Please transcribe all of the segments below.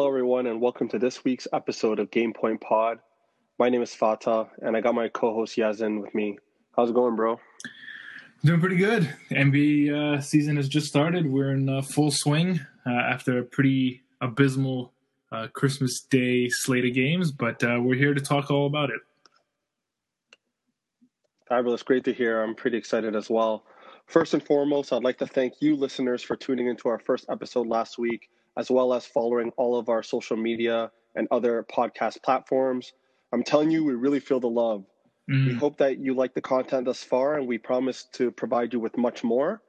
Hello, everyone, and welcome to this week's episode of Game Point Pod. My name is Fatah, and I got my co-host Yazin with me. How's it going, bro? Doing pretty good. NBA uh, season has just started. We're in uh, full swing uh, after a pretty abysmal uh, Christmas Day slate of games, but uh, we're here to talk all about it. Fabulous. Great to hear. I'm pretty excited as well. First and foremost, I'd like to thank you, listeners, for tuning into our first episode last week, as well as following all of our social media and other podcast platforms. I'm telling you, we really feel the love. Mm. We hope that you like the content thus far, and we promise to provide you with much more.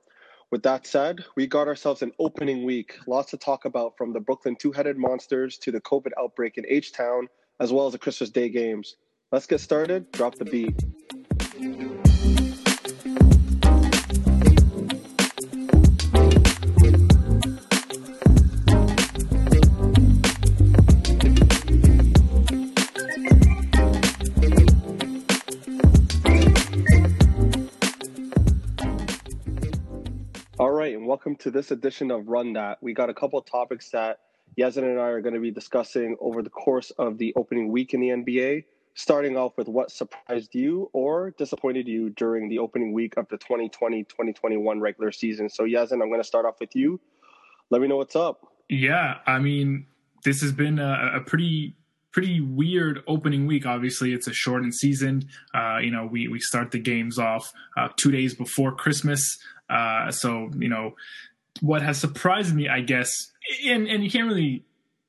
With that said, we got ourselves an opening week. Lots to talk about from the Brooklyn Two Headed Monsters to the COVID outbreak in H Town, as well as the Christmas Day games. Let's get started. Drop the beat. Welcome to this edition of Run That. We got a couple of topics that Yazin and I are going to be discussing over the course of the opening week in the NBA, starting off with what surprised you or disappointed you during the opening week of the 2020 2021 regular season. So, Yazin, I'm going to start off with you. Let me know what's up. Yeah, I mean, this has been a, a pretty pretty weird opening week. Obviously, it's a shortened season. Uh, you know, we we start the games off uh, two days before Christmas. Uh, so you know, what has surprised me, I guess, and and you can't really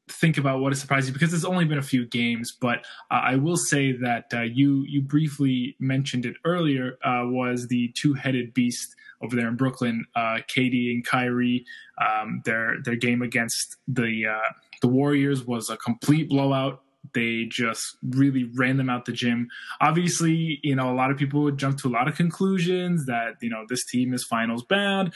think about what has surprised you because it's only been a few games. But uh, I will say that uh, you you briefly mentioned it earlier uh, was the two headed beast over there in Brooklyn, uh, KD and Kyrie. Um, their their game against the uh, the Warriors was a complete blowout. They just really ran them out the gym. Obviously, you know, a lot of people would jump to a lot of conclusions that, you know, this team is finals bound.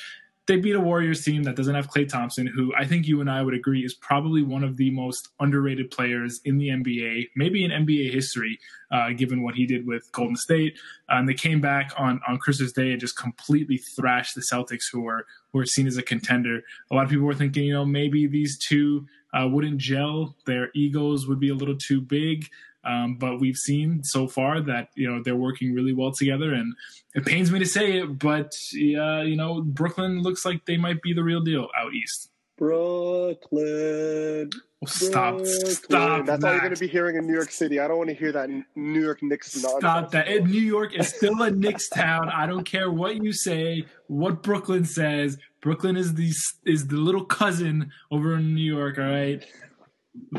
They beat a Warriors team that doesn't have Klay Thompson, who I think you and I would agree is probably one of the most underrated players in the NBA, maybe in NBA history, uh, given what he did with Golden State. And they came back on, on Christmas Day and just completely thrashed the Celtics, who were who were seen as a contender. A lot of people were thinking, you know, maybe these two uh, wouldn't gel. Their egos would be a little too big. Um, but we've seen so far that you know they're working really well together, and it pains me to say it, but uh, you know Brooklyn looks like they might be the real deal out east. Brooklyn. Oh, stop! Brooklyn. Stop! That's that. all you're going to be hearing in New York City. I don't want to hear that New York Knicks nonsense. Stop that! New York is still a Knicks town. I don't care what you say, what Brooklyn says. Brooklyn is the is the little cousin over in New York. All right,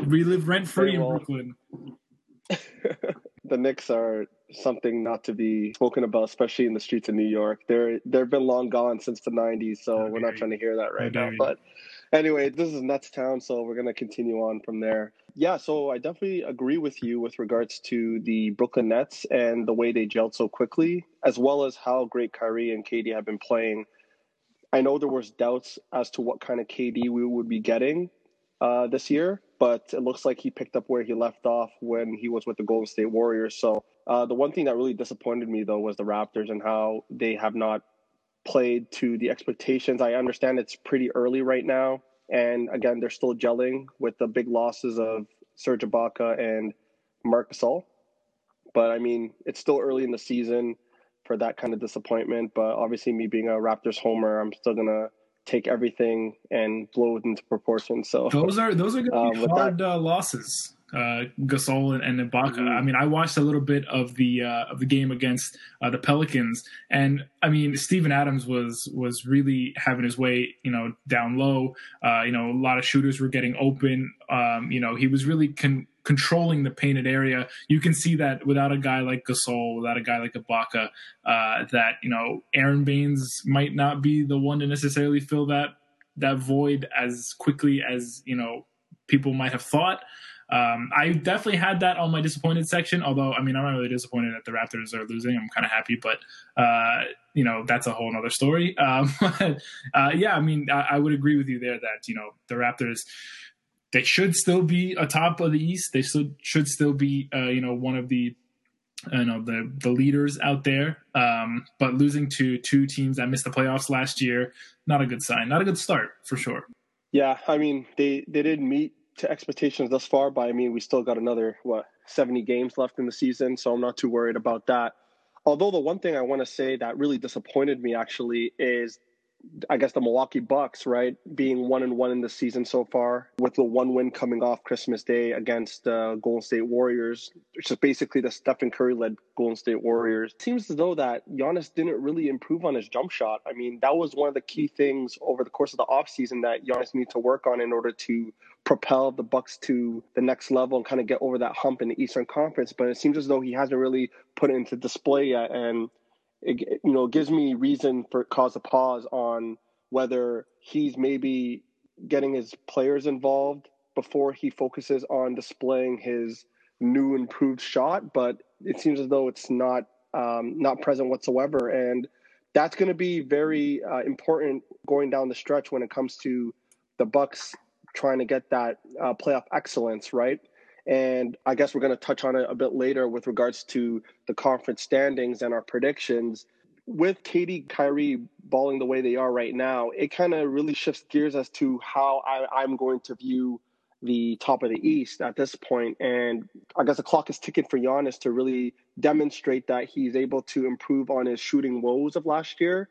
we live rent free in Brooklyn. the Knicks are something not to be spoken about, especially in the streets of New York. They're they've been long gone since the '90s, so okay. we're not trying to hear that right now. But anyway, this is Nets town, so we're gonna continue on from there. Yeah, so I definitely agree with you with regards to the Brooklyn Nets and the way they gelled so quickly, as well as how great Kyrie and KD have been playing. I know there was doubts as to what kind of KD we would be getting uh, this year, but it looks like he picked up where he left off when he was with the Golden State Warriors. So uh, the one thing that really disappointed me though was the Raptors and how they have not played to the expectations. I understand it's pretty early right now, and again they're still gelling with the big losses of Serge Ibaka and Marc Gasol. But I mean, it's still early in the season for that kind of disappointment. But obviously, me being a Raptors homer, I'm still gonna take everything and blow it into proportion. So those are those are gonna be um, hard that, uh, losses. Uh, Gasol and, and Ibaka. Mm-hmm. I mean, I watched a little bit of the uh, of the game against uh, the Pelicans, and I mean, Steven Adams was was really having his way, you know, down low. Uh, you know, a lot of shooters were getting open. Um, you know, he was really con- controlling the painted area. You can see that without a guy like Gasol, without a guy like Ibaka, uh, that you know Aron Baynes might not be the one to necessarily fill that that void as quickly as you know people might have thought. Um, I definitely had that on my disappointed section. Although, I mean, I'm not really disappointed that the Raptors are losing. I'm kind of happy, but uh, you know, that's a whole other story. Um, uh, yeah, I mean, I, I, would agree with you there that you know the Raptors they should still be atop of the East. They still should still be, uh, you know, one of the, you know, the the leaders out there. Um, but losing to two teams that missed the playoffs last year, not a good sign. Not a good start for sure. Yeah, I mean, they they did meet to expectations thus far, but I mean, we still got another what 70 games left in the season, so I'm not too worried about that. Although the one thing I want to say that really disappointed me actually is I guess the Milwaukee Bucks, right, being one and one in the season so far, with the one win coming off Christmas Day against uh, Golden State Warriors, which is basically the Stephen Curry led Golden State Warriors. Seems as though that Giannis didn't really improve on his jump shot. I mean, that was one of the key things over the course of the offseason that Giannis needed to work on in order to propel the Bucks to the next level and kind of get over that hump in the Eastern Conference. But it seems as though he hasn't really put it into display yet, and it, you know gives me reason for cause a pause on whether he's maybe getting his players involved before he focuses on displaying his new improved shot but it seems as though it's not um, not present whatsoever. And that's going to be very uh, important going down the stretch when it comes to the bucks trying to get that uh, playoff excellence right and I guess we're going to touch on it a bit later with regards to the conference standings and our predictions. With KD, Kyrie balling the way they are right now, it kind of really shifts gears as to how I, I'm going to view the top of the East at this point. And I guess the clock is ticking for Giannis to really demonstrate that he's able to improve on his shooting woes of last year.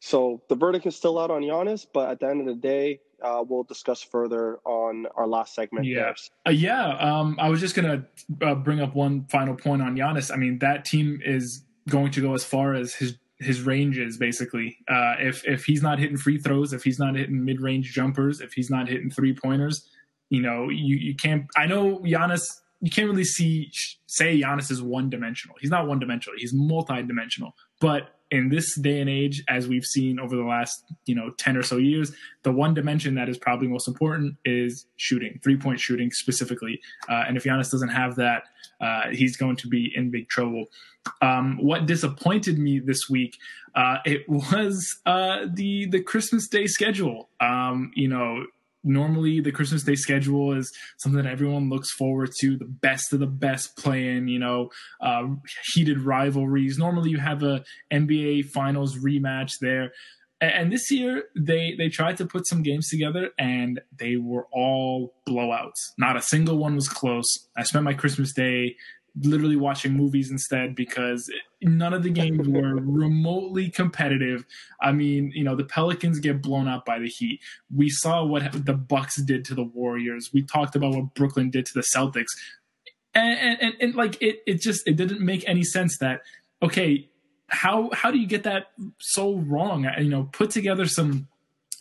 So the verdict is still out on Giannis, but at the end of the day, uh, we'll discuss further on our last segment. Yeah, uh, yeah. Um, I was just gonna uh, bring up one final point on Giannis. I mean, that team is going to go as far as his his range is basically. Uh, if if he's not hitting free throws, if he's not hitting mid range jumpers, if he's not hitting three pointers, you know, you you can't. I know Giannis. You can't really see say Giannis is one dimensional. He's not one dimensional. He's multi dimensional. But in this day and age, as we've seen over the last, you know, 10 or so years, the one dimension that is probably most important is shooting, three point shooting specifically. Uh, and if Giannis doesn't have that, uh, he's going to be in big trouble. Um, what disappointed me this week, uh, it was uh, the the Christmas Day schedule. Um, you know, normally the Christmas Day schedule is something that everyone looks forward to. The best of the best playing, you know, uh, heated rivalries. Normally you have a NBA Finals rematch there. And this year they they tried to put some games together and they were all blowouts. Not a single one was close. I spent my Christmas day literally watching movies instead because none of the games were remotely competitive. I mean, you know, the Pelicans get blown out by the Heat. We saw what the Bucks did to the Warriors. We talked about what Brooklyn did to the Celtics. And, and, and like it, it just it didn't make any sense that okay, how how do you get that so wrong? You know, put together some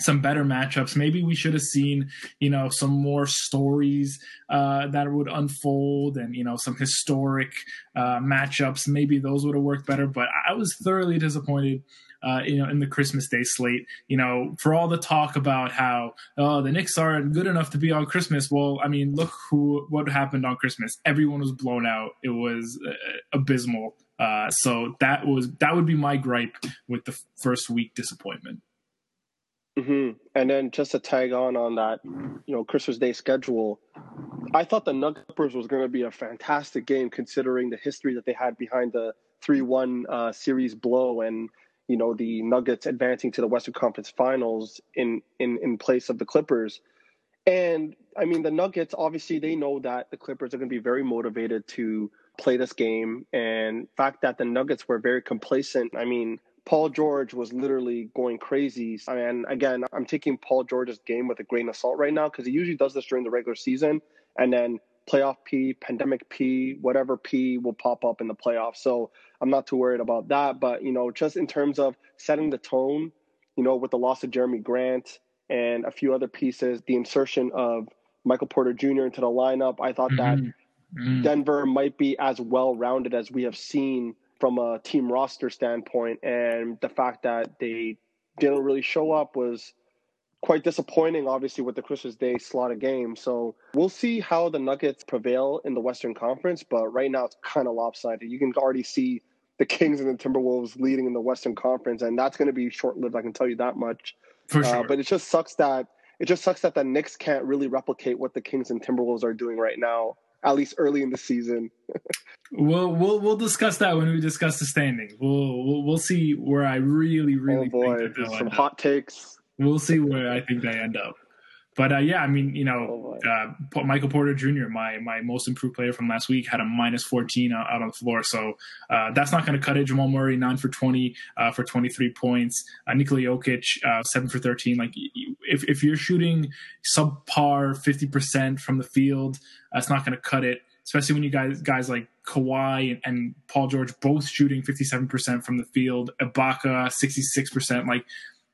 some better matchups. Maybe we should have seen, you know, some more stories uh, that would unfold and, you know, some historic uh, matchups. Maybe those would have worked better. But I was thoroughly disappointed. Uh, you know, in the Christmas Day slate, you know, for all the talk about how oh the Knicks aren't good enough to be on Christmas. Well, I mean, look who what happened on Christmas. Everyone was blown out. It was uh, abysmal. Uh, so that was that would be my gripe with the first week disappointment. Mm-hmm. And then just to tag on on that, you know, Christmas Day schedule, I thought the Nuggets was going to be a fantastic game considering the history that they had behind the three-one uh, series blow and you know the Nuggets advancing to the Western Conference Finals in in in place of the Clippers. And I mean, the Nuggets obviously they know that the Clippers are going to be very motivated to play this game, and fact that the Nuggets were very complacent. I mean, Paul George was literally going crazy. And again, I'm taking Paul George's game with a grain of salt right now because he usually does this during the regular season. And then playoff P, pandemic P, whatever P will pop up in the playoffs. So I'm not too worried about that. But, you know, just in terms of setting the tone, you know, with the loss of Jerami Grant and a few other pieces, the insertion of Michael Porter Jr. into the lineup, I thought mm-hmm. that mm-hmm. Denver might be as well rounded as we have seen from a team roster standpoint, and the fact that they didn't really show up was quite disappointing, obviously, with the Christmas Day slot of games. So we'll see how the Nuggets prevail in the Western Conference, but right now it's kind of lopsided. You can already see the Kings and the Timberwolves leading in the Western Conference, and that's going to be short lived. I can tell you that much. For uh, sure. Uh, but it just sucks that it just sucks that the Knicks can't really replicate what the Kings and Timberwolves are doing right now at least early in the season. we'll we'll we'll discuss that when we discuss the standings. We'll we'll, we'll see where I really really oh boy, some hot takes. We'll see where I think they end up. But uh, yeah, I mean, you know, oh uh, Michael Porter Jr., my my most improved player from last week, had a minus 14 out, out on the floor. So uh, that's not going to cut it. Jamal Murray, 9 for 20 uh, for 23 points. Uh, Nikola Jokic, uh, 7 for 13. Like, if, if you're shooting subpar 50% from the field, that's not going to cut it, especially when you guys, guys like Kawhi and, and Paul George both shooting 57% from the field, Ibaka, 66%. Like,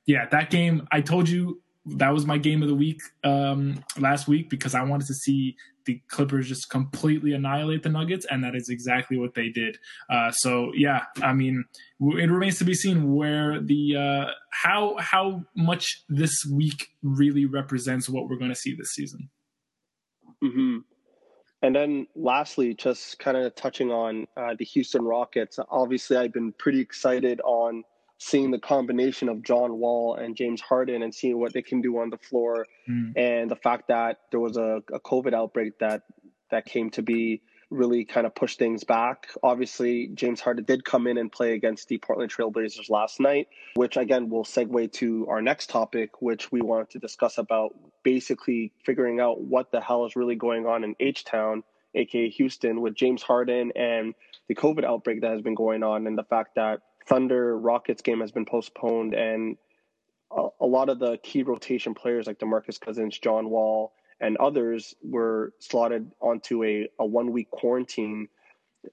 yeah, that game, I told you that was my game of the week um, last week because I wanted to see the Clippers just completely annihilate the Nuggets, and that is exactly what they did. Uh, so yeah, I mean, it remains to be seen where the uh, how how much this week really represents what we're going to see this season. Mm-hmm. And then lastly, just kind of touching on uh, the Houston Rockets. Obviously, I've been pretty excited on seeing the combination of John Wall and James Harden and seeing what they can do on the floor, mm. and the fact that there was a, a COVID outbreak that that came to be really kind of pushed things back. Obviously, James Harden did come in and play against the Portland Trailblazers last night, which again will segue to our next topic, which we wanted to discuss about basically figuring out what the hell is really going on in H Town, aka Houston, with James Harden and the COVID outbreak that has been going on, and the fact that Thunder Rockets game has been postponed, and a, a lot of the key rotation players like DeMarcus Cousins, John Wall, and others were slotted onto a, a one week quarantine,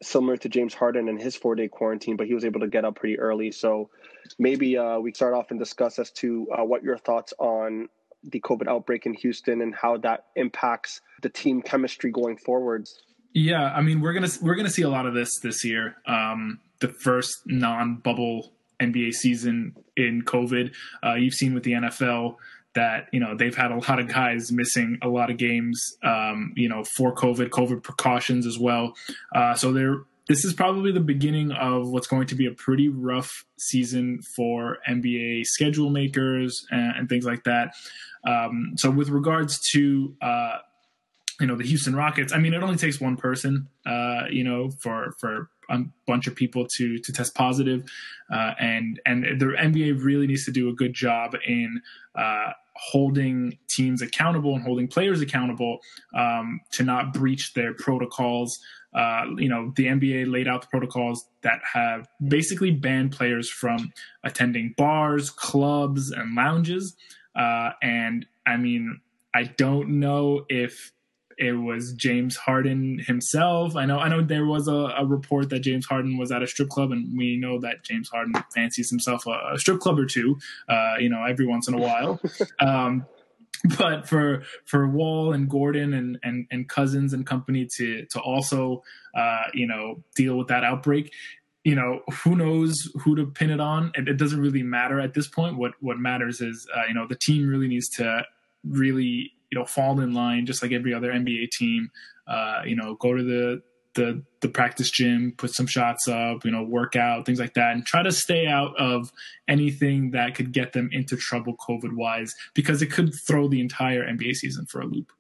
similar to James Harden and his four day quarantine, but he was able to get up pretty early. So maybe uh, we start off and discuss as to uh, what your thoughts on the COVID outbreak in Houston and how that impacts the team chemistry going forwards. Yeah, I mean we're gonna we're gonna see a lot of this this year. Um, the first non-bubble NBA season in COVID. Uh, you've seen with the NFL that you know they've had a lot of guys missing a lot of games. Um, you know for COVID, COVID precautions as well. Uh, so there, this is probably the beginning of what's going to be a pretty rough season for NBA schedule makers and, and things like that. Um, so with regards to uh, you know the Houston Rockets, I mean it only takes one person, uh, you know, for for a bunch of people to to test positive, uh, and and the NBA really needs to do a good job in uh, holding teams accountable and holding players accountable um, to not breach their protocols. Uh, you know, the NBA laid out the protocols that have basically banned players from attending bars, clubs, and lounges. Uh, and I mean, I don't know if it was James Harden himself. I know I know there was a, a, report that James Harden was at a strip club, and we know that James Harden fancies himself a, a strip club or two, uh, you know, every once in a while. um, but for for Wall and Gordon and and, and Cousins and company to to also uh, you know deal with that outbreak, you know who knows who to pin it on. It, it doesn't really matter at this point. What what matters is uh, you know the team really needs to really you know fall in line just like every other NBA team. Uh, you know, go to the the the practice gym, put some shots up, you know, work out, things like that, and try to stay out of anything that could get them into trouble COVID wise, because it could throw the entire NBA season for a loop.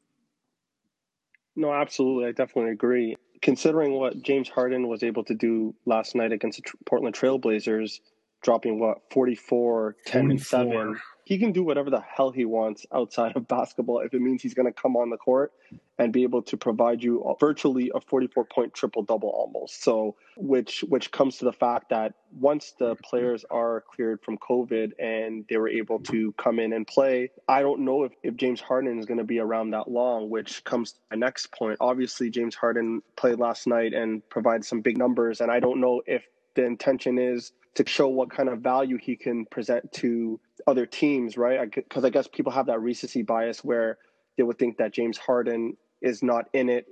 No, absolutely, I definitely agree. Considering what James Harden was able to do last night against the Portland Trailblazers, dropping what 44, 10 44. and 7 he can do whatever the hell he wants outside of basketball if it means he's going to come on the court and be able to provide you virtually a 44 point triple double almost. So which which comes to the fact that once the players are cleared from covid and they were able to come in and play i don't know if, if james harden is going to be around that long which comes to my next point. Obviously james harden played last night and provided some big numbers and i don't know if the intention is to show what kind of value he can present to other teams, right? Because I, I, guess people have that recency bias where they would think that James Harden is not in it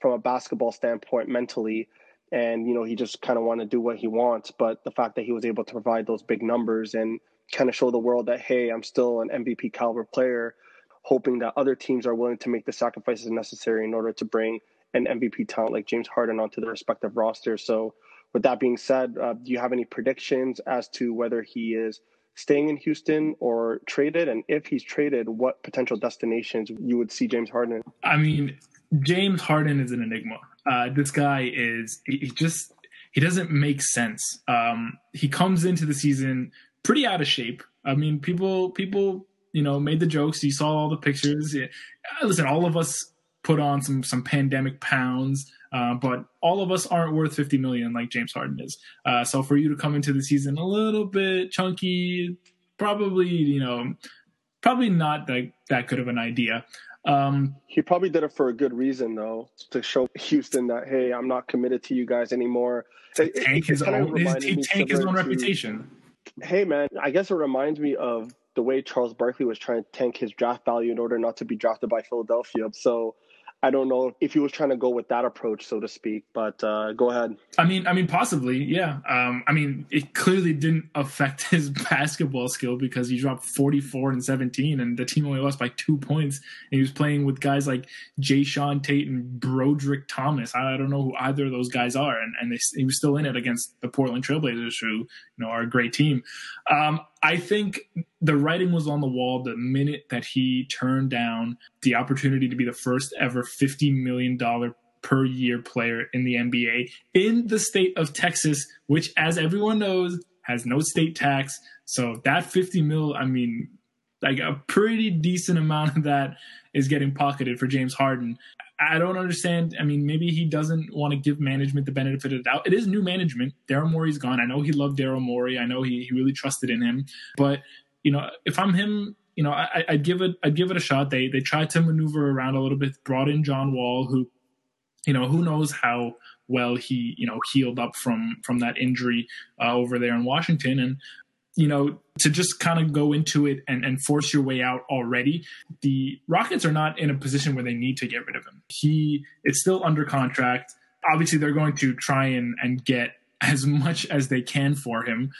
from a basketball standpoint mentally, and you know he just kind of want to do what he wants. But the fact that he was able to provide those big numbers and kind of show the world that hey, I'm still an MVP caliber player, hoping that other teams are willing to make the sacrifices necessary in order to bring an MVP talent like James Harden onto their respective rosters. So with that being said, uh, do you have any predictions as to whether he is staying in Houston or traded? And if he's traded, what potential destinations you would see James Harden? I mean, James Harden is an enigma. Uh, this guy is he just he doesn't make sense. Um, he comes into the season pretty out of shape. I mean, people people you know, made the jokes. You saw all the pictures. Listen, all of us put on some some pandemic pounds, uh, but all of us aren't worth 50 million like James Harden is. Uh, so for you to come into the season a little bit chunky, probably you know, probably not that that good of an idea. Um, he probably did it for a good reason, though, to show Houston that hey, I'm not committed to you guys anymore. To tank his own, his, tank his own to, reputation. Hey, man, I guess it reminds me of the way Charles Barkley was trying to tank his draft value in order not to be drafted by Philadelphia. So I don't know if he was trying to go with that approach, so to speak. But uh, go ahead. I mean, I mean, possibly, yeah. Um, I mean, it clearly didn't affect his basketball skill because he dropped 44 and 17, and the team only lost by two points. And he was playing with guys like Jae'Sean Tate and Brodric Thomas. I don't know who either of those guys are, and, and they, he was still in it against the Portland Trailblazers, who you know are a great team. Um, I think the writing was on the wall the minute that he turned down the opportunity to be the first ever $50 million per year player in the NBA in the state of Texas, which, as everyone knows, has no state tax. So that 50 mil, I mean, like a pretty decent amount of that is getting pocketed for James Harden. I don't understand. I mean, maybe he doesn't want to give management the benefit of the doubt. It is new management. Daryl Morey's gone. I know he loved Daryl Morey. I know he, he really trusted in him. But you know, if I'm him, you know, I, would give it I'd give it a shot. They they tried to maneuver around a little bit. Brought in John Wall, who, you know, who knows how well he you know healed up from from that injury uh, over there in Washington. And you know, to just kind of go into it and, and force your way out already, the Rockets are not in a position where they need to get rid of him. He is still under contract. Obviously, they're going to try and, and get as much as they can for him.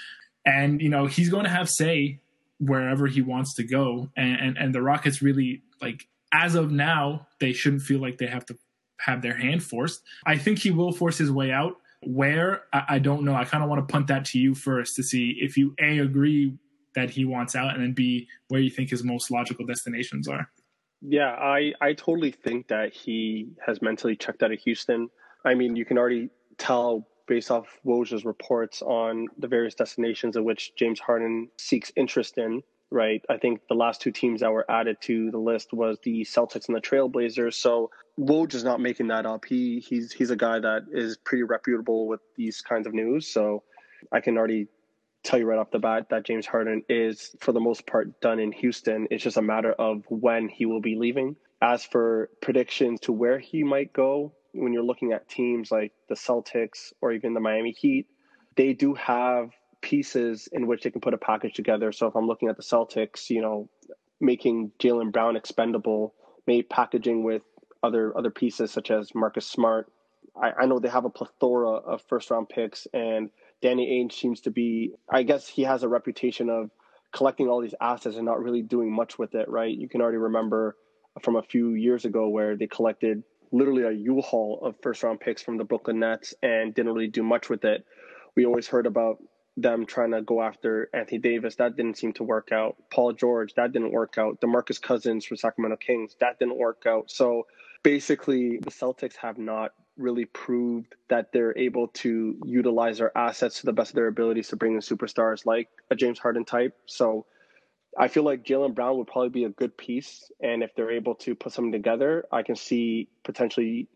And, you know, he's going to have say wherever he wants to go. And, and, and the Rockets really, like, as of now, they shouldn't feel like they have to have their hand forced. I think he will force his way out. Where I, I don't know. I kind of want to punt that to you first to see if you a agree that he wants out, and then b where you think his most logical destinations are. Yeah, I I totally think that he has mentally checked out of Houston. I mean, you can already tell based off Woj's reports on the various destinations in which James Harden seeks interest in. Right, I think the last two teams that were added to the list was the Celtics and the Trailblazers. So Woj is not making that up. He he's he's a guy that is pretty reputable with these kinds of news. So I can already tell you right off the bat that James Harden is for the most part done in Houston. It's just a matter of when he will be leaving. As for predictions to where he might go, when you're looking at teams like the Celtics or even the Miami Heat, they do have pieces in which they can put a package together. So if I'm looking at the Celtics, you know, making Jaylen Brown expendable, maybe packaging with other other pieces such as Marcus Smart. I, I know they have a plethora of first round picks, and Danny Ainge seems to be. I guess he has a reputation of collecting all these assets and not really doing much with it. Right? You can already remember from a few years ago where they collected literally a U-Haul of first round picks from the Brooklyn Nets and didn't really do much with it. We always heard about them trying to go after Anthony Davis. That didn't seem to work out. Paul George, that didn't work out. DeMarcus Cousins for Sacramento Kings, that didn't work out. So basically the Celtics have not really proved that they're able to utilize their assets to the best of their abilities to bring in superstars like a James Harden type. So I feel like Jaylen Brown would probably be a good piece. And if they're able to put something together, I can see potentially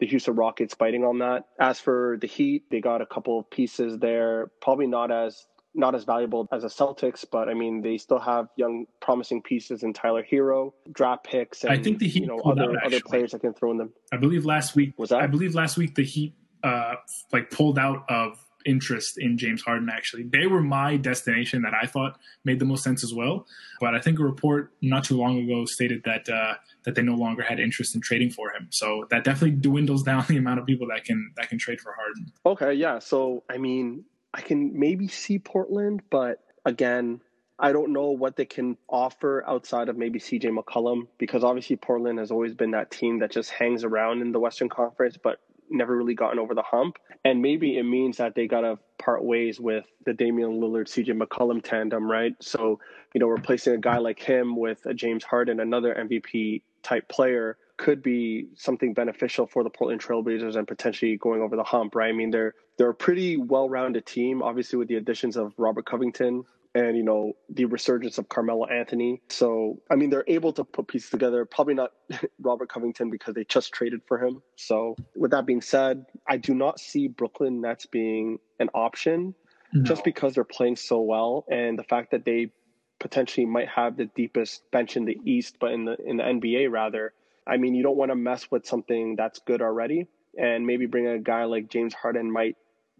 the Houston Rockets biting on that. As for the Heat, they got a couple of pieces there, probably not as not as valuable as the Celtics, but I mean they still have young, promising pieces in Tyler Herro, draft picks, and I think the Heat you know other out, other players that can throw in them. I believe last week was that? I believe last week the Heat uh like pulled out of interest in James Harden. Actually, they were my destination that I thought made the most sense as well. But I think a report not too long ago stated that uh, that they no longer had interest in trading for him. So that definitely dwindles down the amount of people that can that can trade for Harden. Okay, yeah. So I mean, I can maybe see Portland, but again, I don't know what they can offer outside of maybe CJ McCollum because obviously Portland has always been that team that just hangs around in the Western Conference, but never really gotten over the hump. And maybe it means that they got to part ways with the Damian Lillard CJ McCollum tandem, right? So, you know, replacing a guy like him with a James Harden, another MVP type player could be something beneficial for the Portland Trailblazers and potentially going over the hump, right? I mean, they're they're a pretty well-rounded team, obviously with the additions of Robert Covington and you know the resurgence of Carmelo Anthony. So I mean, they're able to put pieces together. Probably not Robert Covington because they just traded for him. So with that being said, I do not see Brooklyn Nets being an option no. just because they're playing so well and the fact that they potentially might have the deepest bench in the East, but in the in the NBA rather. I mean, you don't want to mess with something that's good already, and maybe bring a guy like James Harden might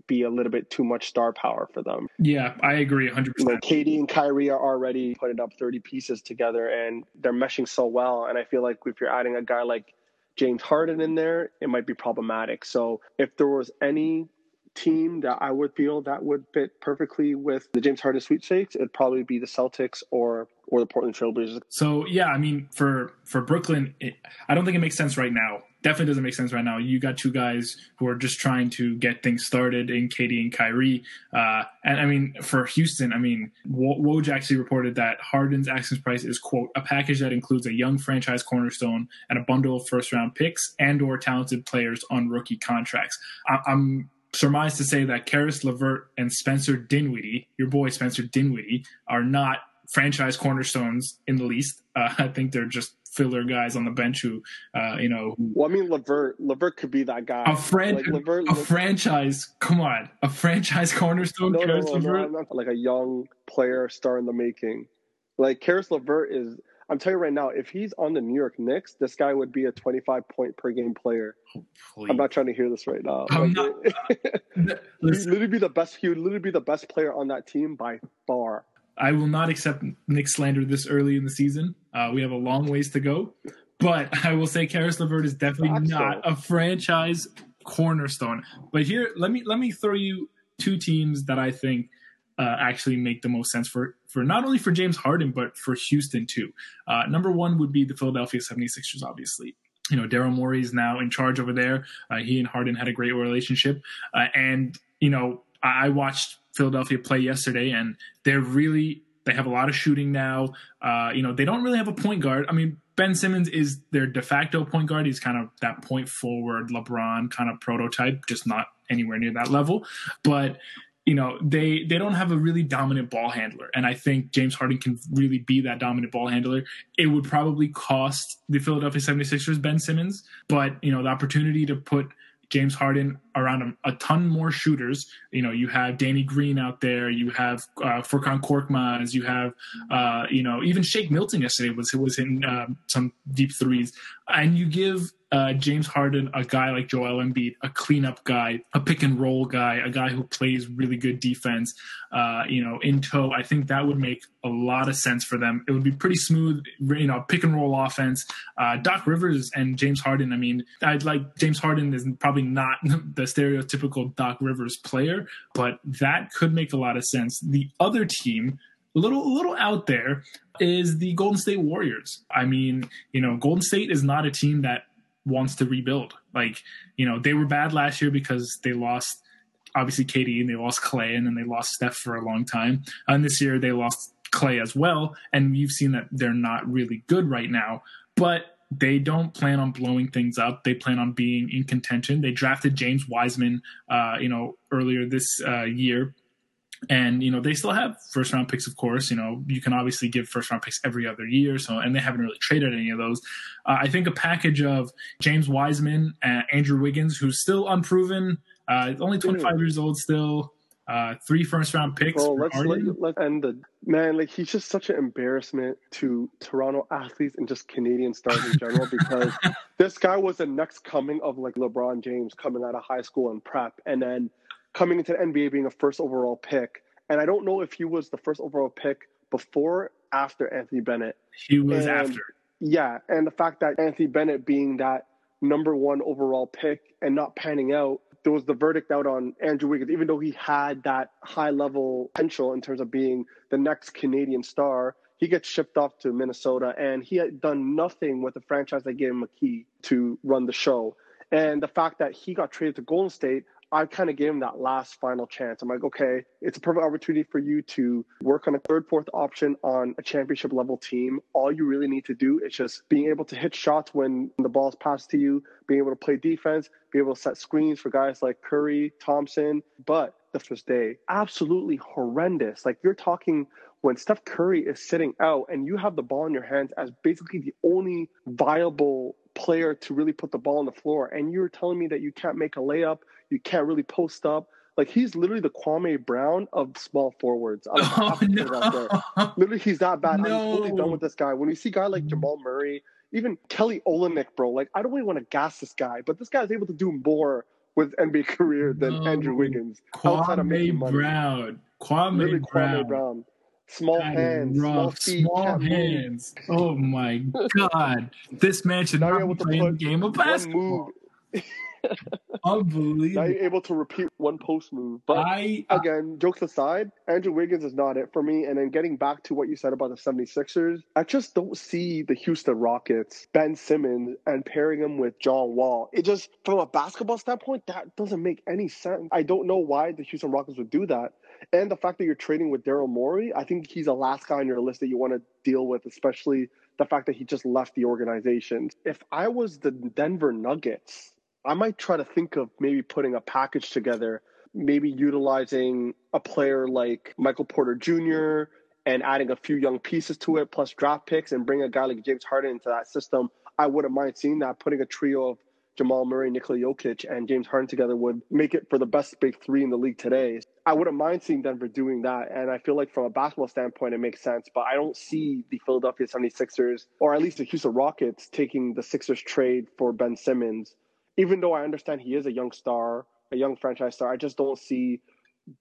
be a little bit too much star power for them. Yeah, I agree 100%. You know, KD and Kyrie are already putting up 30 pieces together and they're meshing so well. And I feel like if you're adding a guy like James Harden in there, it might be problematic. So if there was any team that I would feel that would fit perfectly with the James Harden sweepstakes, it'd probably be the Celtics or or the Portland Trailblazers. So yeah, I mean for for Brooklyn, it, I don't think it makes sense right now definitely doesn't make sense right now. You got two guys who are just trying to get things started in KD and Kyrie. Uh, and I mean, for Houston, I mean, Woj actually reported that Harden's access price is, quote, a package that includes a young franchise cornerstone and a bundle of first round picks and or talented players on rookie contracts. I- I'm surmised to say that Caris LeVert and Spencer Dinwiddie, your boy Spencer Dinwiddie, are not franchise cornerstones in the least. Uh, I think they're just filler guys on the bench who, uh, you know. Well, I mean, LeVert, LeVert could be that guy. A friend, like LeVert, a franchise. Come on, a franchise cornerstone. No, no, no, no, like a young player star in the making. Like Caris LeVert is. I'm telling you right now, if he's on the New York Knicks, this guy would be a 25 point per game player. Oh, I'm not trying to hear this right now. I'm not, he'd literally be the best. He would literally be the best player on that team by far. I will not accept Knick slander this early in the season. Uh, we have a long ways to go, but I will say Caris LeVert is definitely not a franchise cornerstone. But here, let me let me throw you two teams that I think uh, actually make the most sense for for not only for James Harden but for Houston too. Uh, number one would be the Philadelphia 76ers, obviously. You know, Daryl Morey is now in charge over there. Uh, he and Harden had a great relationship, uh, and you know, I watched Philadelphia play yesterday, and they're really they have a lot of shooting now. Uh, you know, they don't really have a point guard. I mean, Ben Simmons is their de facto point guard. He's kind of that point forward LeBron kind of prototype, just not anywhere near that level. But you know, they they don't have a really dominant ball handler, and I think James Harden can really be that dominant ball handler. It would probably cost the Philadelphia 76ers Ben Simmons, but you know, the opportunity to put James Harden around a, a, ton more shooters. You know, you have Danny Green out there, you have uh, Furkan Korkmaz, you have, uh, you know, even Shake Milton yesterday was was in uh, some deep threes, and you give uh, James Harden, a guy like Joel Embiid, a cleanup guy, a pick and roll guy, a guy who plays really good defense, uh, you know, in tow. I think that would make a lot of sense for them. It would be pretty smooth, you know, pick and roll offense. Uh, Doc Rivers and James Harden. I mean, I'd like James Harden is probably not the stereotypical Doc Rivers player, but that could make a lot of sense. The other team a little a little out there is the Golden State Warriors. I mean, you know, Golden State is not a team that wants to rebuild. Like, you know, they were bad last year because they lost obviously KD and they lost Klay and then they lost Steph for a long time. And this year they lost Klay as well. And you've seen that they're not really good right now. But they don't plan on blowing things up. They plan on being in contention. They drafted James Wiseman, uh, you know, earlier this uh, year. And you know they still have first round picks of course. You know you can obviously give first round picks every other year. So and they haven't really traded any of those. Uh, i think a package of james wiseman and andrew wiggins who's still unproven uh, only 25 years old still uh, three first round picks Bro, let's, let, let's end the man like he's just such an embarrassment to toronto athletes and just canadian stars in general because this guy was the next coming of like lebron james coming out of high school and prep and then coming into the NBA being a first overall pick. And I don't know if he was the first overall pick before after Anthony Bennett. He was and, after. Yeah. And the fact that Anthony Bennett being that number one overall pick and not panning out, there was the verdict out on Andrew Wiggins, even though he had that high level potential in terms of being the next Canadian star. He gets shipped off to Minnesota and he had done nothing with the franchise that gave him a key to run the show. And the fact that he got traded to Golden State, I kind of gave him that last final chance. I'm like, okay, it's a perfect opportunity for you to work on a third, fourth option on a championship level team. All you really need to do is just being able to hit shots when the ball's passed to you, being able to play defense, be able to set screens for guys like Curry, Thompson. But the first day, absolutely horrendous. Like you're talking when Steph Curry is sitting out and you have the ball in your hands as basically the only viable player to really put the ball on the floor, and you're telling me that you can't make a layup, you can't really post up. Like he's literally the Kwame Brown of small forwards. Oh, no. Literally, he's that bad. No. I'm totally done with this guy. When you see a guy like mm. Jamal Murray, even Kelly Olynyk, bro, like I don't really want to gas this guy, but this guy is able to do more with NBA career than no. Andrew Wiggins. Kwame Brown. Kwame Literally Brown. Kwame Brown. Small hands, small feet, small hands. Move. Oh my god! this man should not be playing a game of basketball. Unbelievable. You're able to repeat one post move. But I, uh, again, jokes aside, Andrew Wiggins is not it for me. And then getting back to what you said about the 76ers, I just don't see the Houston Rockets, Ben Simmons, and pairing him with John Wall. It just, from a basketball standpoint, that doesn't make any sense. I don't know why the Houston Rockets would do that. And the fact that you're trading with Daryl Morey, I think he's the last guy on your list that you want to deal with, especially the fact that he just left the organization. If I was the Denver Nuggets, I might try to think of maybe putting a package together, maybe utilizing a player like Michael Porter Jr. and adding a few young pieces to it, plus draft picks, and bring a guy like James Harden into that system. I wouldn't mind seeing that. Putting a trio of Jamal Murray, Nikola Jokic, and James Harden together would make it for the best big three in the league today. I wouldn't mind seeing Denver doing that. And I feel like from a basketball standpoint, it makes sense. But I don't see the Philadelphia 76ers, or at least the Houston Rockets, taking the Sixers trade for Ben Simmons even though I understand he is a young star, a young franchise star, I just don't see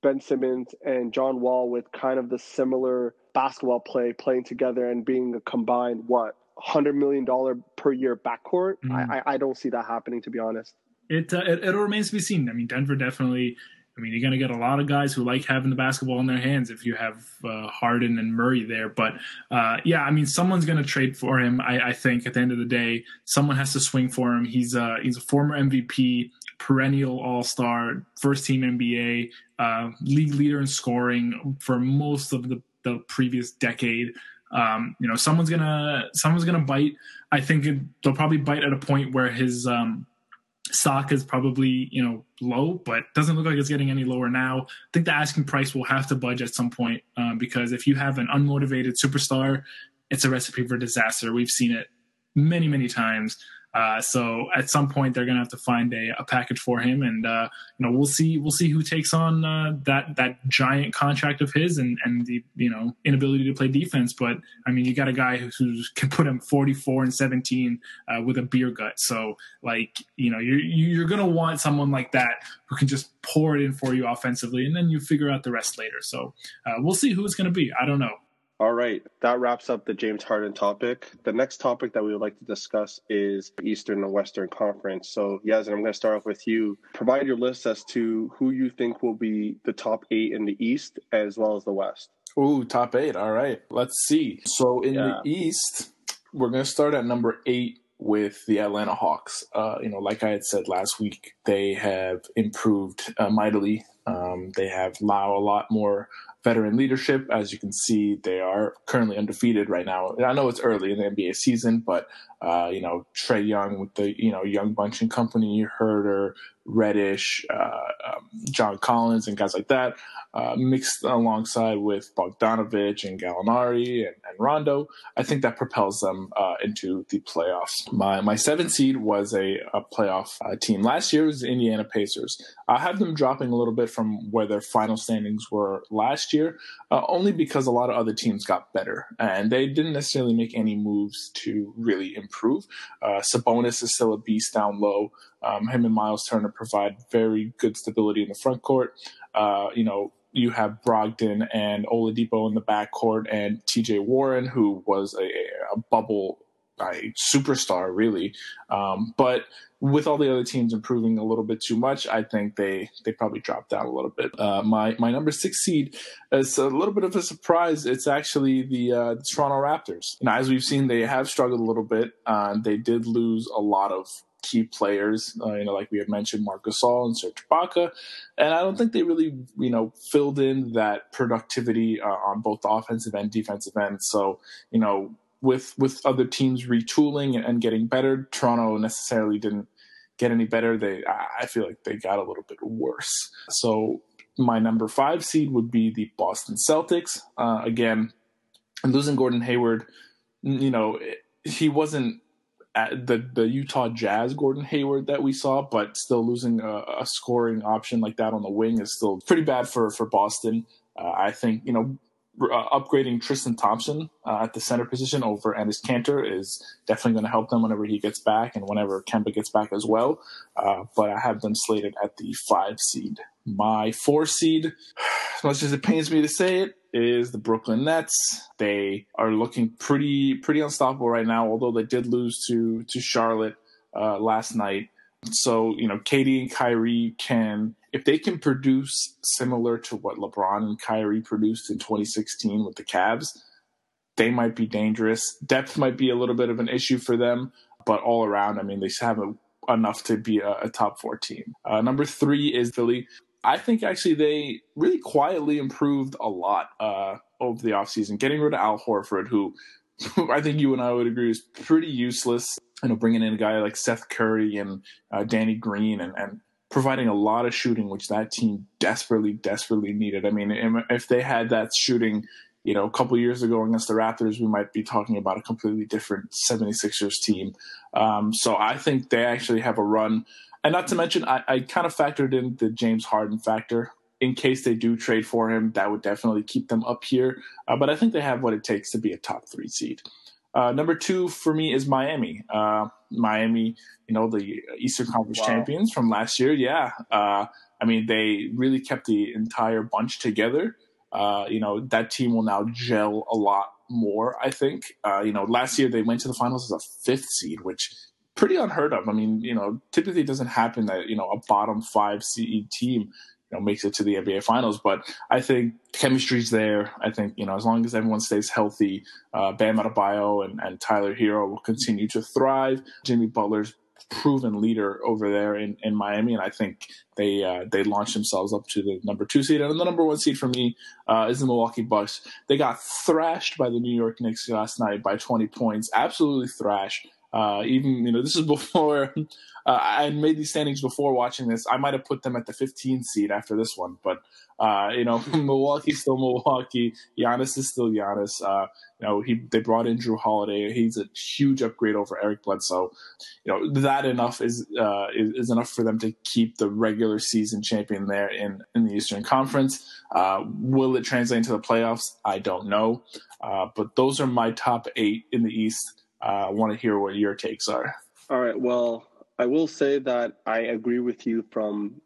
Ben Simmons and John Wall with kind of the similar basketball play playing together and being a combined what hundred million dollar per year backcourt. Mm-hmm. I, I don't see that happening to be honest. It, uh, it it remains to be seen. I mean, Denver definitely I mean, you're going to get a lot of guys who like having the basketball in their hands if you have uh, Harden and Murray there. But uh, yeah, I mean, someone's going to trade for him. I, I, think at the end of the day, someone has to swing for him. He's a he's a former MVP, perennial All Star, first team NBA, uh, league leader in scoring for most of the, the previous decade. Um, you know, someone's gonna someone's gonna bite. I think it, they'll probably bite at a point where his um, stock is probably you know low, but doesn't look like it's getting any lower now. I think the asking price will have to budge at some point um, because if you have an unmotivated superstar, it's a recipe for disaster. We've seen it many many times. Uh, so at some point they're going to have to find a, a, package for him, and uh, you know we'll see we'll see who takes on uh, that that giant contract of his and and the you know inability to play defense. But I mean, you got a guy who, who can put him 44 and 17 uh, with a beer gut. So like you know you're you're going to want someone like that who can just pour it in for you offensively, and then you figure out the rest later. So uh, we'll see who it's going to be. I don't know. All right, that wraps up the James Harden topic. The next topic that we would like to discuss is Eastern and Western Conference. So, Yaz, I'm going to start off with you. Provide your list as to who you think will be the top eight in the East as well as the West. Ooh, top eight. All right, let's see. So, in yeah. the East, we're going to start at number eight with the Atlanta Hawks. Uh, you know, like I had said last week, they have improved uh, mightily. Um, they have now a lot more veteran leadership. As you can see, they are currently undefeated right now. I know it's early in the NBA season, but uh, you know Trae Young with the you know Young Bunch and Company, Huerter, Reddish, uh, um, John Collins, and guys like that, uh, mixed alongside with Bogdanovich and Gallinari and, and Rondo, I think that propels them uh, into the playoffs. My my seventh seed was a, a playoff uh, team last year was the Indiana Pacers. I have them dropping a little bit from where their final standings were last year, only because a lot of other teams got better and they didn't necessarily make any moves to really improve. Uh, Sabonis is still a beast down low. Um, him and Miles Turner provide very good stability in the front court. Uh, you know, you have Brogdon and Oladipo in the backcourt, and T.J. Warren, who was a, a bubble a superstar, really. Um, but with all the other teams improving a little bit too much, I think they they probably dropped down a little bit. Uh, my my number six seed is a little bit of a surprise. It's actually the, uh, the Toronto Raptors. You as we've seen, they have struggled a little bit. Uh, they did lose a lot of key players, uh, you know, like we had mentioned, Marcus Gasol and Serge Ibaka, and I don't think they really, you know, filled in that productivity uh, on both the offensive and defensive end. So, you know, with with other teams retooling and, getting better, Toronto necessarily didn't get any better. They, I feel like they got a little bit worse. So my number five seed would be the Boston Celtics. Uh, again, losing Gordon Hayward, you know, he wasn't the the Utah Jazz Gordon Hayward that we saw, but still losing a, a, scoring option like that on the wing is still pretty bad for for Boston. Uh, I think you know uh, upgrading Tristan Thompson uh, at the center position over Enes Kanter is definitely going to help them whenever he gets back and whenever Kemba gets back as well. Uh, but I have them slated at the five seed. My four seed, as much as it pains me to say it, is the Brooklyn Nets. They are looking pretty pretty unstoppable right now, although they did lose to to Charlotte uh, last night. So you know, KD and Kyrie can if they can produce similar to what LeBron and Kyrie produced in 2016 with the Cavs, they might be dangerous. Depth might be a little bit of an issue for them, but all around, I mean, they have a, enough to be a, a top four team. Uh, number three is Philly. I think actually they really quietly improved a lot uh, over the offseason, getting rid of Al Horford, who I think you and I would agree is pretty useless. You know, bringing in a guy like Seth Curry and uh, Danny Green and, and providing a lot of shooting, which that team desperately, desperately needed. I mean, if they had that shooting, you know, a couple years ago against the Raptors, we might be talking about a completely different 76ers team. Um, so I think they actually have a run. And not to mention, I, I kind of factored in the James Harden factor. In case they do trade for him, that would definitely keep them up here. Uh, but I think they have what it takes to be a top three seed. Uh, number two for me is Miami. Uh, Miami, you know, the Eastern Conference wow. champions from last year. Yeah. Uh, I mean, they really kept the entire bunch together. Uh, you know, that team will now gel a lot more, I think. Uh, you know, last year they went to the finals as a fifth seed, which pretty unheard of. I mean, you know, typically it doesn't happen that, you know, a bottom five seed team know makes it to the NBA Finals. But I think chemistry's there. I think you know as long as everyone stays healthy, uh, Bam Adebayo and, and Tyler Herro will continue to thrive. Jimmy Butler's proven leader over there in, in Miami, and I think they uh, they launched themselves up to the number two seed. And the number one seed for me uh, is the Milwaukee Bucks. They got thrashed by the New York Knicks last night by 20 points, absolutely thrashed. Uh, even you know this is before uh, I made these standings before watching this. I might have put them at the 15 seed after this one, but uh, you know Milwaukee's still Milwaukee. Giannis is still Giannis. Uh, you know he they brought in Jrue Holiday. He's a huge upgrade over Eric Bledsoe. You know that enough is, uh, is, is enough for them to keep the regular season champion there in in the Eastern Conference. Uh, will it translate into the playoffs? I don't know, but those are my top eight in the East I uh, want to hear what your takes are. All right. Well, I will say that I agree with you from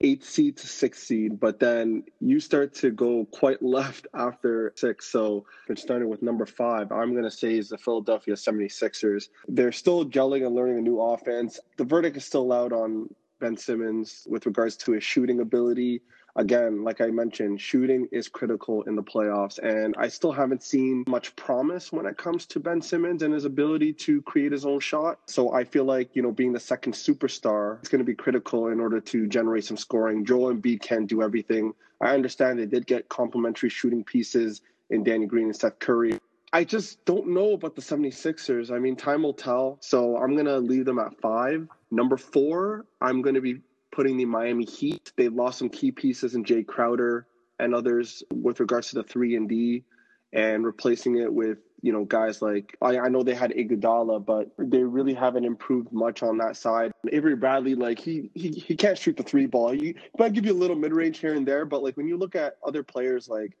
eight seed to six seed, but then you start to go quite left after six. So starting with number five, I'm going to say is the Philadelphia 76ers. They're still gelling and learning a new offense. The verdict is still out on Ben Simmons with regards to his shooting ability again, like I mentioned, shooting is critical in the playoffs. And I still haven't seen much promise when it comes to Ben Simmons and his ability to create his own shot. So I feel like, you know, being the second superstar is going to be critical in order to generate some scoring. Joel Embiid can't do everything. I understand they did get complementary shooting pieces in Danny Green and Seth Curry. I just don't know about the 76ers. I mean, time will tell. So I'm going to leave them at five. Number four, I'm going to be putting the Miami Heat. They've lost some key pieces in Jae Crowder and others with regards to the three and D, and replacing it with you know guys like I, I know they had Iguodala, but they really haven't improved much on that side. Avery Bradley, like he he, he can't shoot the three ball. He might give you a little mid range here and there, but like when you look at other players like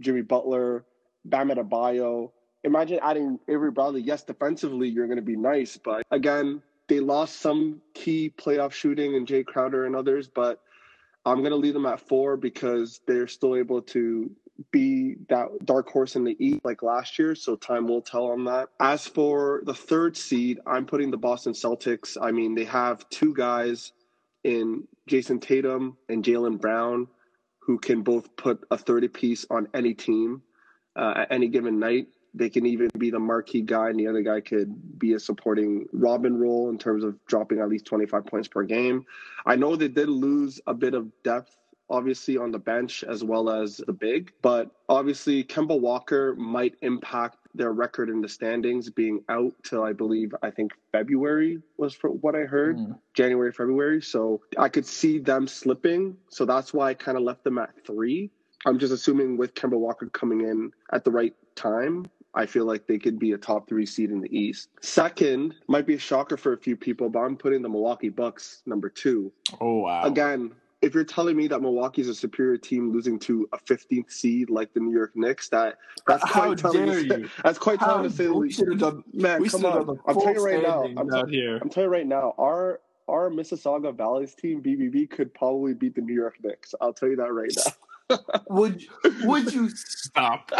Jimmy Butler, Bam Adebayo, imagine adding Avery Bradley. Yes, defensively you're going to be nice, but again, they lost some key playoff shooting and Jae Crowder and others, but I'm going to leave them at four because they're still able to be that dark horse in the East like last year. So time will tell on that. As for the third seed, I'm putting the Boston Celtics. I mean, they have two guys in Jayson Tatum and Jaylen Brown who can both put a 30 piece on any team uh, at any given night they can even be the marquee guy, and the other guy could be a supporting Robin role in terms of dropping at least 25 points per game. I know they did lose a bit of depth, obviously, on the bench as well as the big, but obviously, Kemba Walker might impact their record in the standings being out till I believe I think February was for what I heard, mm. January, February. So I could see them slipping. So that's why I kind of left them at three. I'm just assuming with Kemba Walker coming in at the right time, I feel like they could be a top three seed in the East. Second, might be a shocker for a few people, but I'm putting the Milwaukee Bucks number two. Oh wow! Again, if you're telling me that Milwaukee's a superior team losing to a 15th seed like the New York Knicks, that that's quite How telling. Dare to, you? That's quite How, telling to say the least. Man, come on! I'm telling you right now. I'm, t- here. I'm telling you right now. Our our Mississauga Valley's team BBB could probably beat the New York Knicks. I'll tell you that right now would would you stop?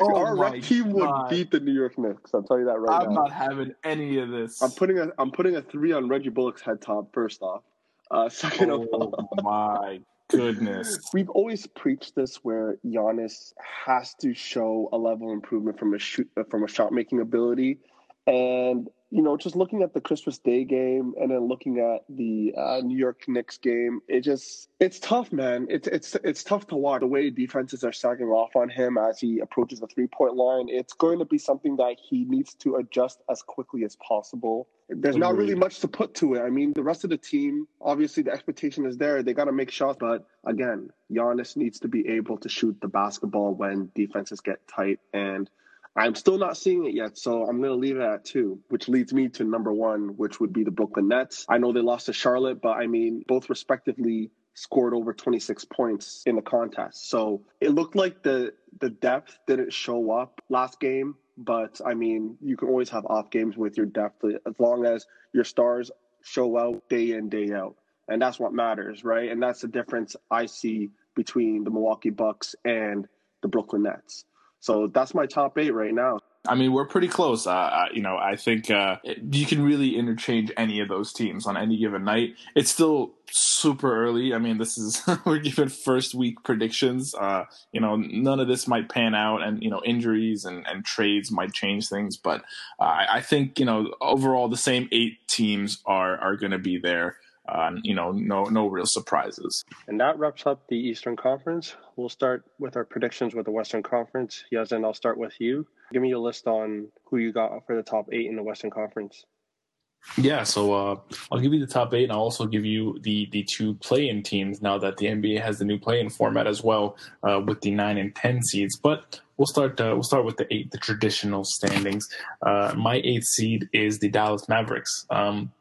Oh Our rec team would beat the New York Knicks. I'll tell you that right I'm now. I'm not having any of this. I'm putting a I'm putting a three on Reggie Bullock's head top. First off, uh, second oh, of all, my goodness, we've always preached this where Giannis has to show a level of improvement from a shoot from a shot making ability, and you know, just looking at the Christmas Day game and then looking at the uh, New York Knicks game, it just it's tough, man. It's it's it's tough to watch the way defenses are sagging off on him as he approaches the three point line. It's going to be something that he needs to adjust as quickly as possible. There's not really much to put to it. I mean, the rest of the team, obviously, the expectation is there. They got to make shots, but again, Giannis needs to be able to shoot the basketball when defenses get tight and I'm still not seeing it yet, so I'm going to leave it at two, which leads me to number one, which would be the Brooklyn Nets. I know they lost to Charlotte, but I mean, both respectively scored over 26 points in the contest. So it looked like the the depth didn't show up last game, but I mean, you can always have off games with your depth as long as your stars show out day in day out. And that's what matters, right? And that's the difference I see between the Milwaukee Bucks and the Brooklyn Nets. So that's my top eight right now. I mean, we're pretty close. Uh, you know, I think uh, you can really interchange any of those teams on any given night. It's still super early. I mean, this is we're giving first week predictions. Uh, you know, none of this might pan out, and you know, injuries and, and trades might change things. But uh, I think you know, overall, the same eight teams are are going to be there uh, you know, no no real surprises. And that wraps up the Eastern Conference. We'll start with our predictions with the Western Conference. Yazin, I'll start with you. Give me your list on who you got for the top eight in the Western Conference. Yeah, so uh, I'll give you the top eight, and I'll also give you the the two play-in teams now that the NBA has the new play-in format as well uh, with the nine and ten seeds. But we'll start uh, we'll start with the eight, the traditional standings. Uh, my eighth seed is the Dallas Mavericks. Um,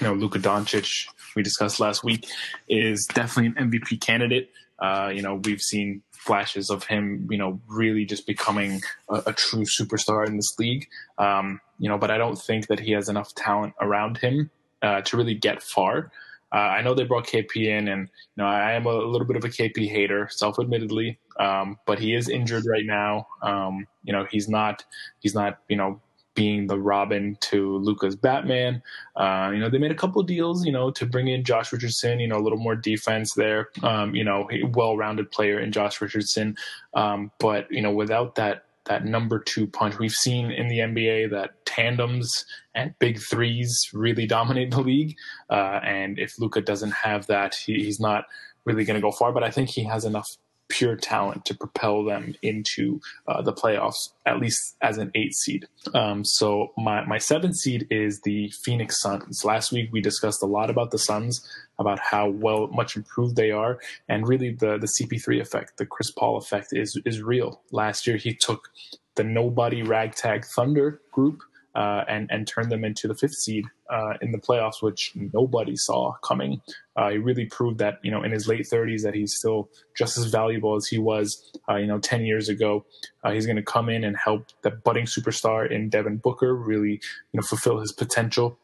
you know, Luka Doncic, we discussed last week, is definitely an MVP candidate. Uh, you know, we've seen flashes of him, you know, really just becoming a, a true superstar in this league. Um, you know, but I don't think that he has enough talent around him uh, to really get far. Uh, I know they brought KP in, and you know I am a little bit of a KP hater, self-admittedly. Um, but he is injured right now. Um, you know he's not he's not you know being the Robin to Luka's Batman. Uh, you know, they made a couple deals, you know, to bring in Josh Richardson, you know, a little more defense there. Um, you know, well-rounded player in Josh Richardson. Um, but, you know, without that that number two punch. We've seen in the NBA that tandems and big threes really dominate the league. Uh, and if Luca doesn't have that, he, he's not really going to go far. But I think he has enough pure talent to propel them into uh, the playoffs, at least as an eight seed. Um, so my my seventh seed is the Phoenix Suns. Last week we discussed a lot about the Suns, about how well much improved they are, and really the the CP3 effect, the Chris Paul effect, is is real. Last year he took the nobody ragtag Thunder group uh, and and turn them into the fifth seed uh, in the playoffs, which nobody saw coming. Uh, he really proved that you know in his late 30s that he's still just as valuable as he was uh, you know 10 years ago. Uh, he's going to come in and help the budding superstar in Devin Booker really you know fulfill his potential.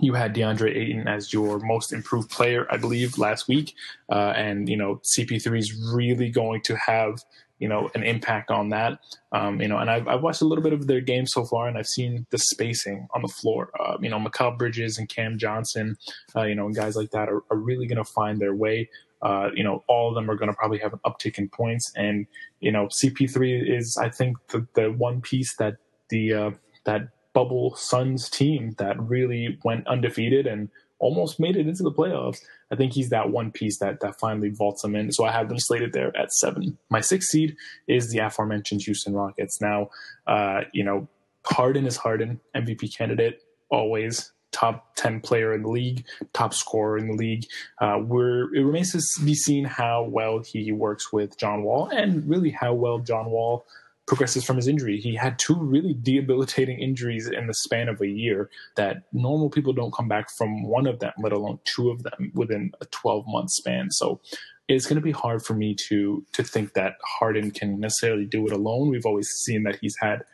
You had DeAndre Ayton as your most improved player, I believe, last week, uh, and you know CP3 is really going to have you know, an impact on that. Um, you know, and I've, I've, watched a little bit of their game so far, and I've seen the spacing on the floor. Uh, you know, Mikal Bridges and Cam Johnson, uh, you know, and guys like that are, are really going to find their way. Uh, you know, all of them are going to probably have an uptick in points, and you know, CP3 is, I think, the, the one piece that the uh, that bubble Suns team that really went undefeated and almost made it into the playoffs. I think he's that one piece that that finally vaults him in. So I have them slated there at seven. My sixth seed is the aforementioned Houston Rockets. Now, uh, you know, Harden is Harden, MVP candidate always top 10 player in the league, top scorer in the league. Uh, we're, it remains to be seen how well he works with John Wall and really how well John Wall progresses from his injury. He had two really debilitating injuries in the span of a year that normal people don't come back from one of them, let alone two of them within a 12 month span. So it's going to be hard for me to to think that Harden can necessarily do it alone. We've always seen that he's had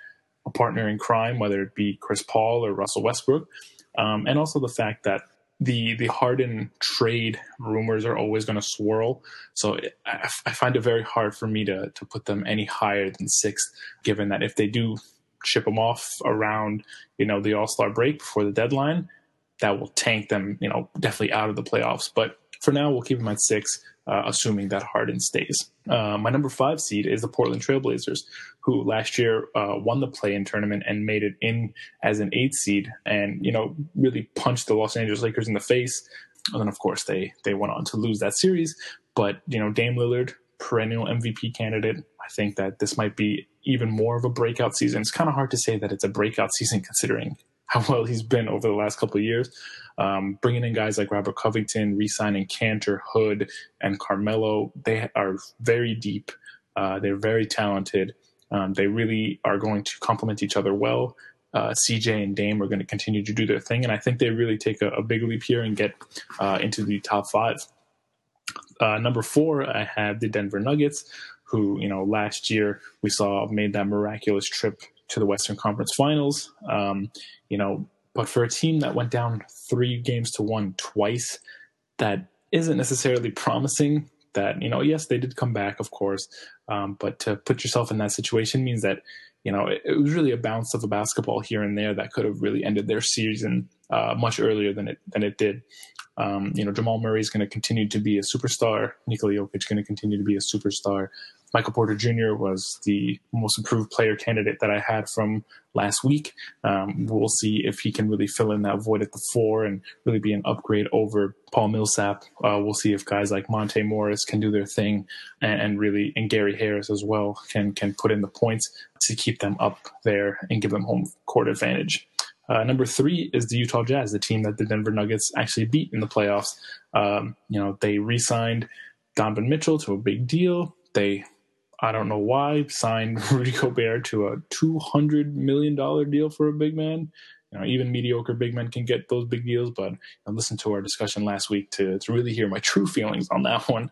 a partner in crime, whether it be Chris Paul or Russell Westbrook, um, and also the fact that the the Harden trade rumors are always going to swirl. So I, I, find it very hard for me to to put them any higher than sixth, given that if they do ship them off around you know the All Star break before the deadline, that will tank them you know definitely out of the playoffs. But for now, we'll keep them at six uh, assuming that Harden stays. Uh, my number five seed is the Portland Trailblazers, who last year uh, won the play-in tournament and made it in as an eight seed, and you know really punched the Los Angeles Lakers in the face. And then, of course, they they went on to lose that series. But you know, Dame Lillard, perennial MVP candidate. I think that this might be even more of a breakout season. It's kind of hard to say that it's a breakout season considering how well he's been over the last couple of years. Um, bringing in guys like Robert Covington, re-signing Kanter, Hood, and Carmelo, they are very deep. Uh, they're very talented. Um, they really are going to complement each other well. Uh, CJ and Dame are going to continue to do their thing, and I think they really take a, a big leap here and get uh, into the top five. Uh, number four, I have the Denver Nuggets, who you know last year we saw made that miraculous trip to the Western Conference Finals. Um, you know, but for a team that went down three games to one twice, that isn't necessarily promising. That you know, yes, they did come back, of course, um, but to put yourself in that situation means that you know it, it, was really a bounce of a basketball here and there that could have really ended their season uh, much earlier than it than it did. Um, you know, Jamal Murray is going to continue to be a superstar. Nikola Jokic is going to continue to be a superstar. Michael Porter Jr. was the most improved player candidate that I had from last week. Um, we'll see if he can really fill in that void at the four and really be an upgrade over Paul Millsap. Uh, we'll see if guys like Monte Morris can do their thing and, and, really, and Gary Harris as well can can put in the points to keep them up there and give them home court advantage. Uh, number three is the Utah Jazz, the team that the Denver Nuggets actually beat in the playoffs. Um, you know, they re-signed Donovan Mitchell to a big deal. They I don't know why, signed Rudy Gobert to a $200 million deal for a big man. You know, even mediocre big men can get those big deals, but I listened to our discussion last week to, to really hear my true feelings on that one.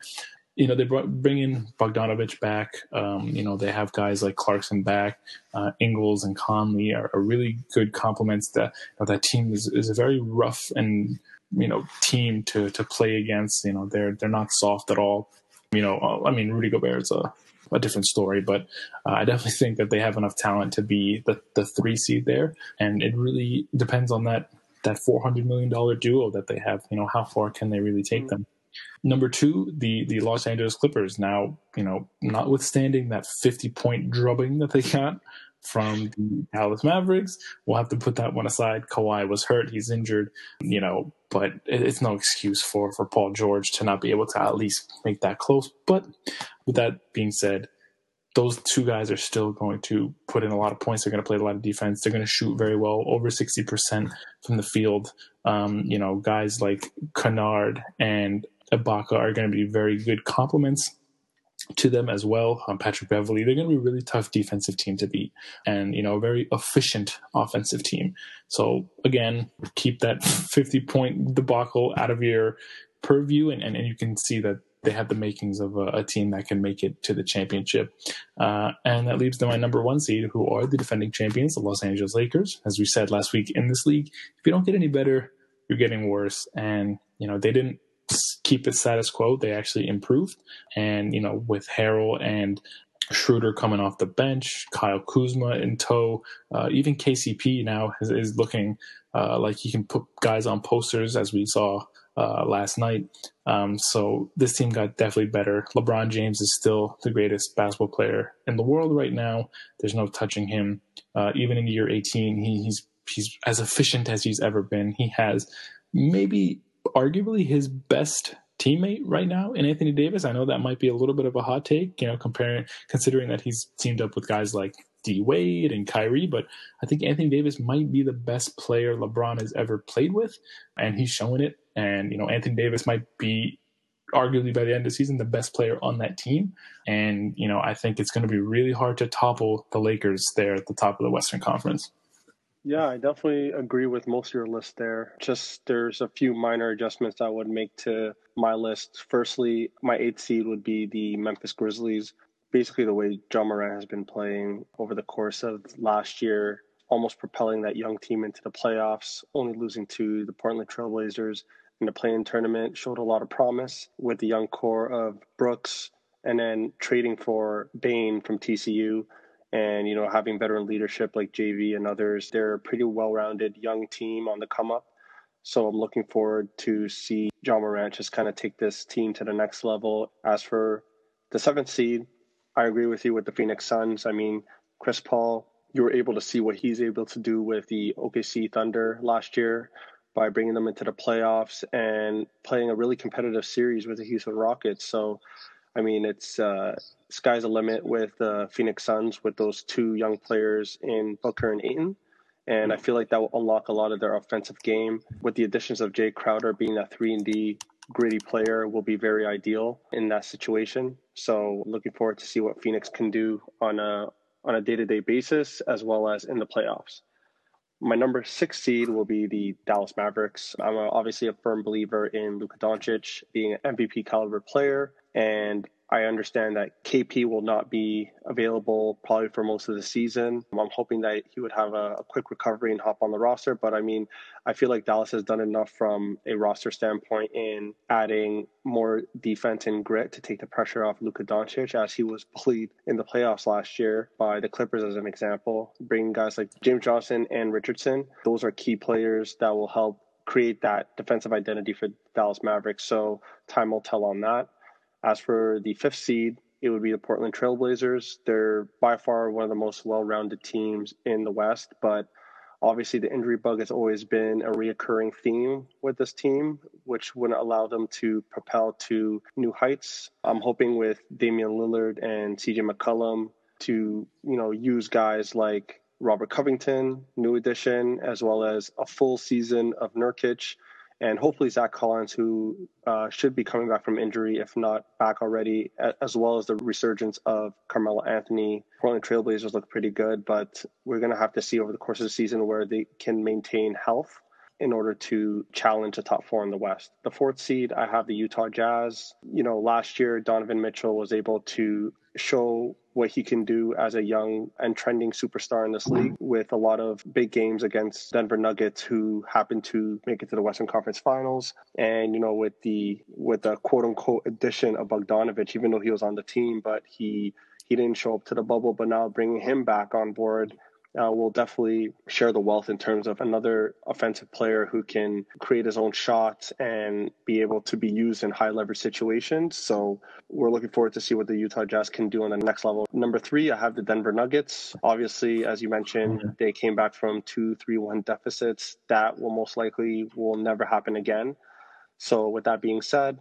You know, they brought, bring in Bogdanovic back. Um, you know, they have guys like Clarkson back. Uh, Ingles and Conley are, are really good complements. That you know, that team is, is a very rough and you know team to to play against. You know, they're they're not soft at all. You know, I mean, Rudy Gobert is a a different story. But uh, I definitely think that they have enough talent to be the, the three seed there, and it really depends on that that four hundred million dollar duo that they have. You know, how far can they really take mm-hmm. them? Number two, the the Los Angeles Clippers. Now, you know, notwithstanding that fifty point drubbing that they got from the Dallas Mavericks, we'll have to put that one aside. Kawhi was hurt; he's injured. You know, but it's no excuse for for Paul George to not be able to at least make that close. But with that being said, those two guys are still going to put in a lot of points. They're going to play a lot of defense. They're going to shoot very well, over 60% from the field. Um, you know, guys like Kennard and Ibaka are going to be very good complements to them as well. Um, Patrick Beverley, they're going to be a really tough defensive team to beat and, you know, a very efficient offensive team. So again, keep that 50 point debacle out of your purview and, and, and you can see that they have the makings of a, a, team that can make it to the championship. Uh, and that leaves them my number one seed, who are the defending champions, the Los Angeles Lakers. As we said last week in this league, if you don't get any better, you're getting worse. And, you know, they didn't keep it status quo. They actually improved. And, you know, with Harrell and Schroeder coming off the bench, Kyle Kuzma in tow, uh, even KCP now is, is looking uh, like he can put guys on posters, as we saw uh, last night. Um, so this team got definitely better. LeBron James is still the greatest basketball player in the world right now. There's no touching him. Uh, even in year 18, he, he's he's as efficient as he's ever been. He has maybe arguably his best teammate right now in Anthony Davis. I know that might be a little bit of a hot take, you know, comparing considering that he's teamed up with guys like D Wade and Kyrie, but I think Anthony Davis might be the best player LeBron has ever played with, and he's showing it. And you know, Anthony Davis might be arguably by the end of the season the best player on that team. And you know, I think it's going to be really hard to topple the Lakers there at the top of the Western Conference. Yeah, I definitely agree with most of your list there. Just there's a few minor adjustments I would make to my list. Firstly, my eighth seed would be the Memphis Grizzlies. Basically, the way Ja Morant has been playing over the course of last year, almost propelling that young team into the playoffs, only losing to the Portland Trailblazers in the play-in tournament, showed a lot of promise with the young core of Brooks, and then trading for Bane from TCU and you know having veteran leadership like JV and others, they're a pretty well-rounded young team on the come up. So I'm looking forward to see Ja Morant just kind of take this team to the next level. As for the seventh seed, I agree with you with the Phoenix Suns. I mean, Chris Paul, you were able to see what he's able to do with the OKC Thunder last year by bringing them into the playoffs and playing a really competitive series with the Houston Rockets. So I mean, it's uh, sky's the limit with the uh, Phoenix Suns with those two young players in Booker and Ayton. And I feel like that will unlock a lot of their offensive game. With the additions of Jae Crowder being a three and D gritty player, will be very ideal in that situation. So looking forward to see what Phoenix can do on a on a day to day basis as well as in the playoffs. My number six seed will be the Dallas Mavericks. I'm obviously a firm believer in Luka Doncic being an MVP caliber player and I understand that KP will not be available probably for most of the season. I'm hoping that he would have a, a, quick recovery and hop on the roster. But I mean, I feel like Dallas has done enough from a roster standpoint in adding more defense and grit to take the pressure off Luka Doncic as he was bullied in the playoffs last year by the Clippers, as an example. Bringing guys like James Johnson and Richardson, those are key players that will help create that defensive identity for Dallas Mavericks. So time will tell on that. As for the fifth seed, it would be the Portland Trailblazers. They're by far one of the most well rounded teams in the West, but obviously the injury bug has always been a reoccurring theme with this team, which wouldn't allow them to propel to new heights. I'm hoping with Damian Lillard and CJ McCollum to, you know, use guys like Robert Covington, new addition, as well as a full season of Nurkic and hopefully Zach Collins, who uh, should be coming back from injury, if not back already, as well as the resurgence of Carmelo Anthony. Portland Trailblazers look pretty good, but we're going to have to see over the course of the season where they can maintain health in order to challenge the top four in the West. The fourth seed, I have the Utah Jazz. You know, last year, Donovan Mitchell was able to show what he can do as a young and trending superstar in this league with a lot of big games against Denver Nuggets who happened to make it to the Western Conference Finals and you know with the with the quote unquote addition of Bogdanovic even though he was on the team but he he didn't show up to the bubble but now bringing him back on board uh, will definitely share the wealth in terms of another offensive player who can create his own shots and be able to be used in high leverage situations. So we're looking forward to see what the Utah Jazz can do on the next level. Number three, I have the Denver Nuggets. Obviously, as you mentioned, they came back from two, three, one deficits. That will most likely will never happen again. So with that being said,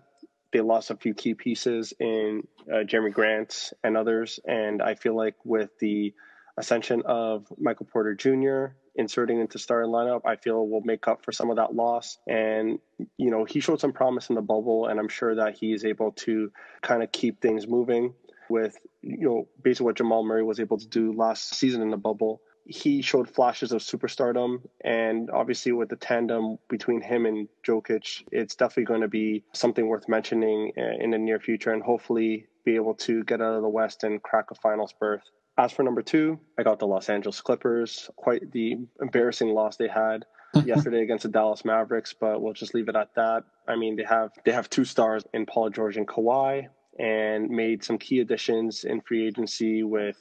they lost a few key pieces in uh, Jerami Grant and others, and I feel like with the ascension of Michael Porter Jr. inserting into starting lineup, I feel will make up for some of that loss. And you know, he showed some promise in the bubble, and I'm sure that he is able to kind of keep things moving with you know basically what Jamal Murray was able to do last season in the bubble. He showed flashes of superstardom, and obviously with the tandem between him and Jokic, it's definitely going to be something worth mentioning uh, in the near future, and hopefully be able to get out of the West and crack a finals berth. As for number two, I got the Los Angeles Clippers. Quite the embarrassing loss they had yesterday against the Dallas Mavericks, but we'll just leave it at that. I mean, they have they have two stars in Paul George and Kawhi, and made some key additions in free agency with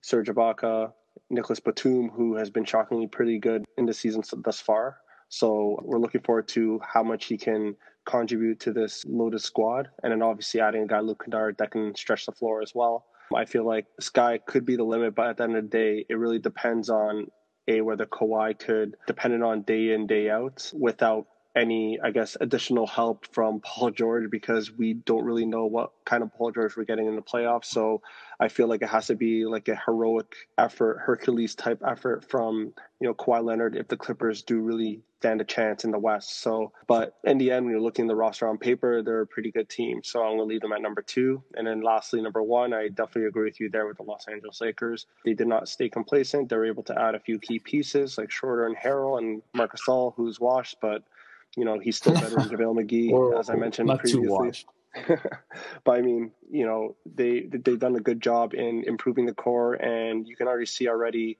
Serge Ibaka, Nicolas Batum, who has been shockingly pretty good in the season thus far. So we're looking forward to how much he can contribute to this loaded squad, and then obviously adding a guy Luke Kennard that can stretch the floor as well. I feel like sky could be the limit, but at the end of the day, it really depends on a whether Kawhi could, dependent on day in day out, without any, I guess, additional help from Paul George because we don't really know what kind of Paul George we're getting in the playoffs. So I feel like it has to be like a heroic effort, Hercules type effort from, you know, Kawhi Leonard if the Clippers do really stand a chance in the West. So, but in the end, when you're looking at the roster on paper, they're a pretty good team. So I'm going to leave them at number two. And then lastly, number one, I definitely agree with you there with the Los Angeles Lakers. They did not stay complacent. They were able to add a few key pieces like Schroeder and Harrell and Marcus Gasol, who's washed, but you know he's still better than JaVale McGee, as I mentioned previously. but I mean, you know, they they've done a good job in improving the core, and you can already see already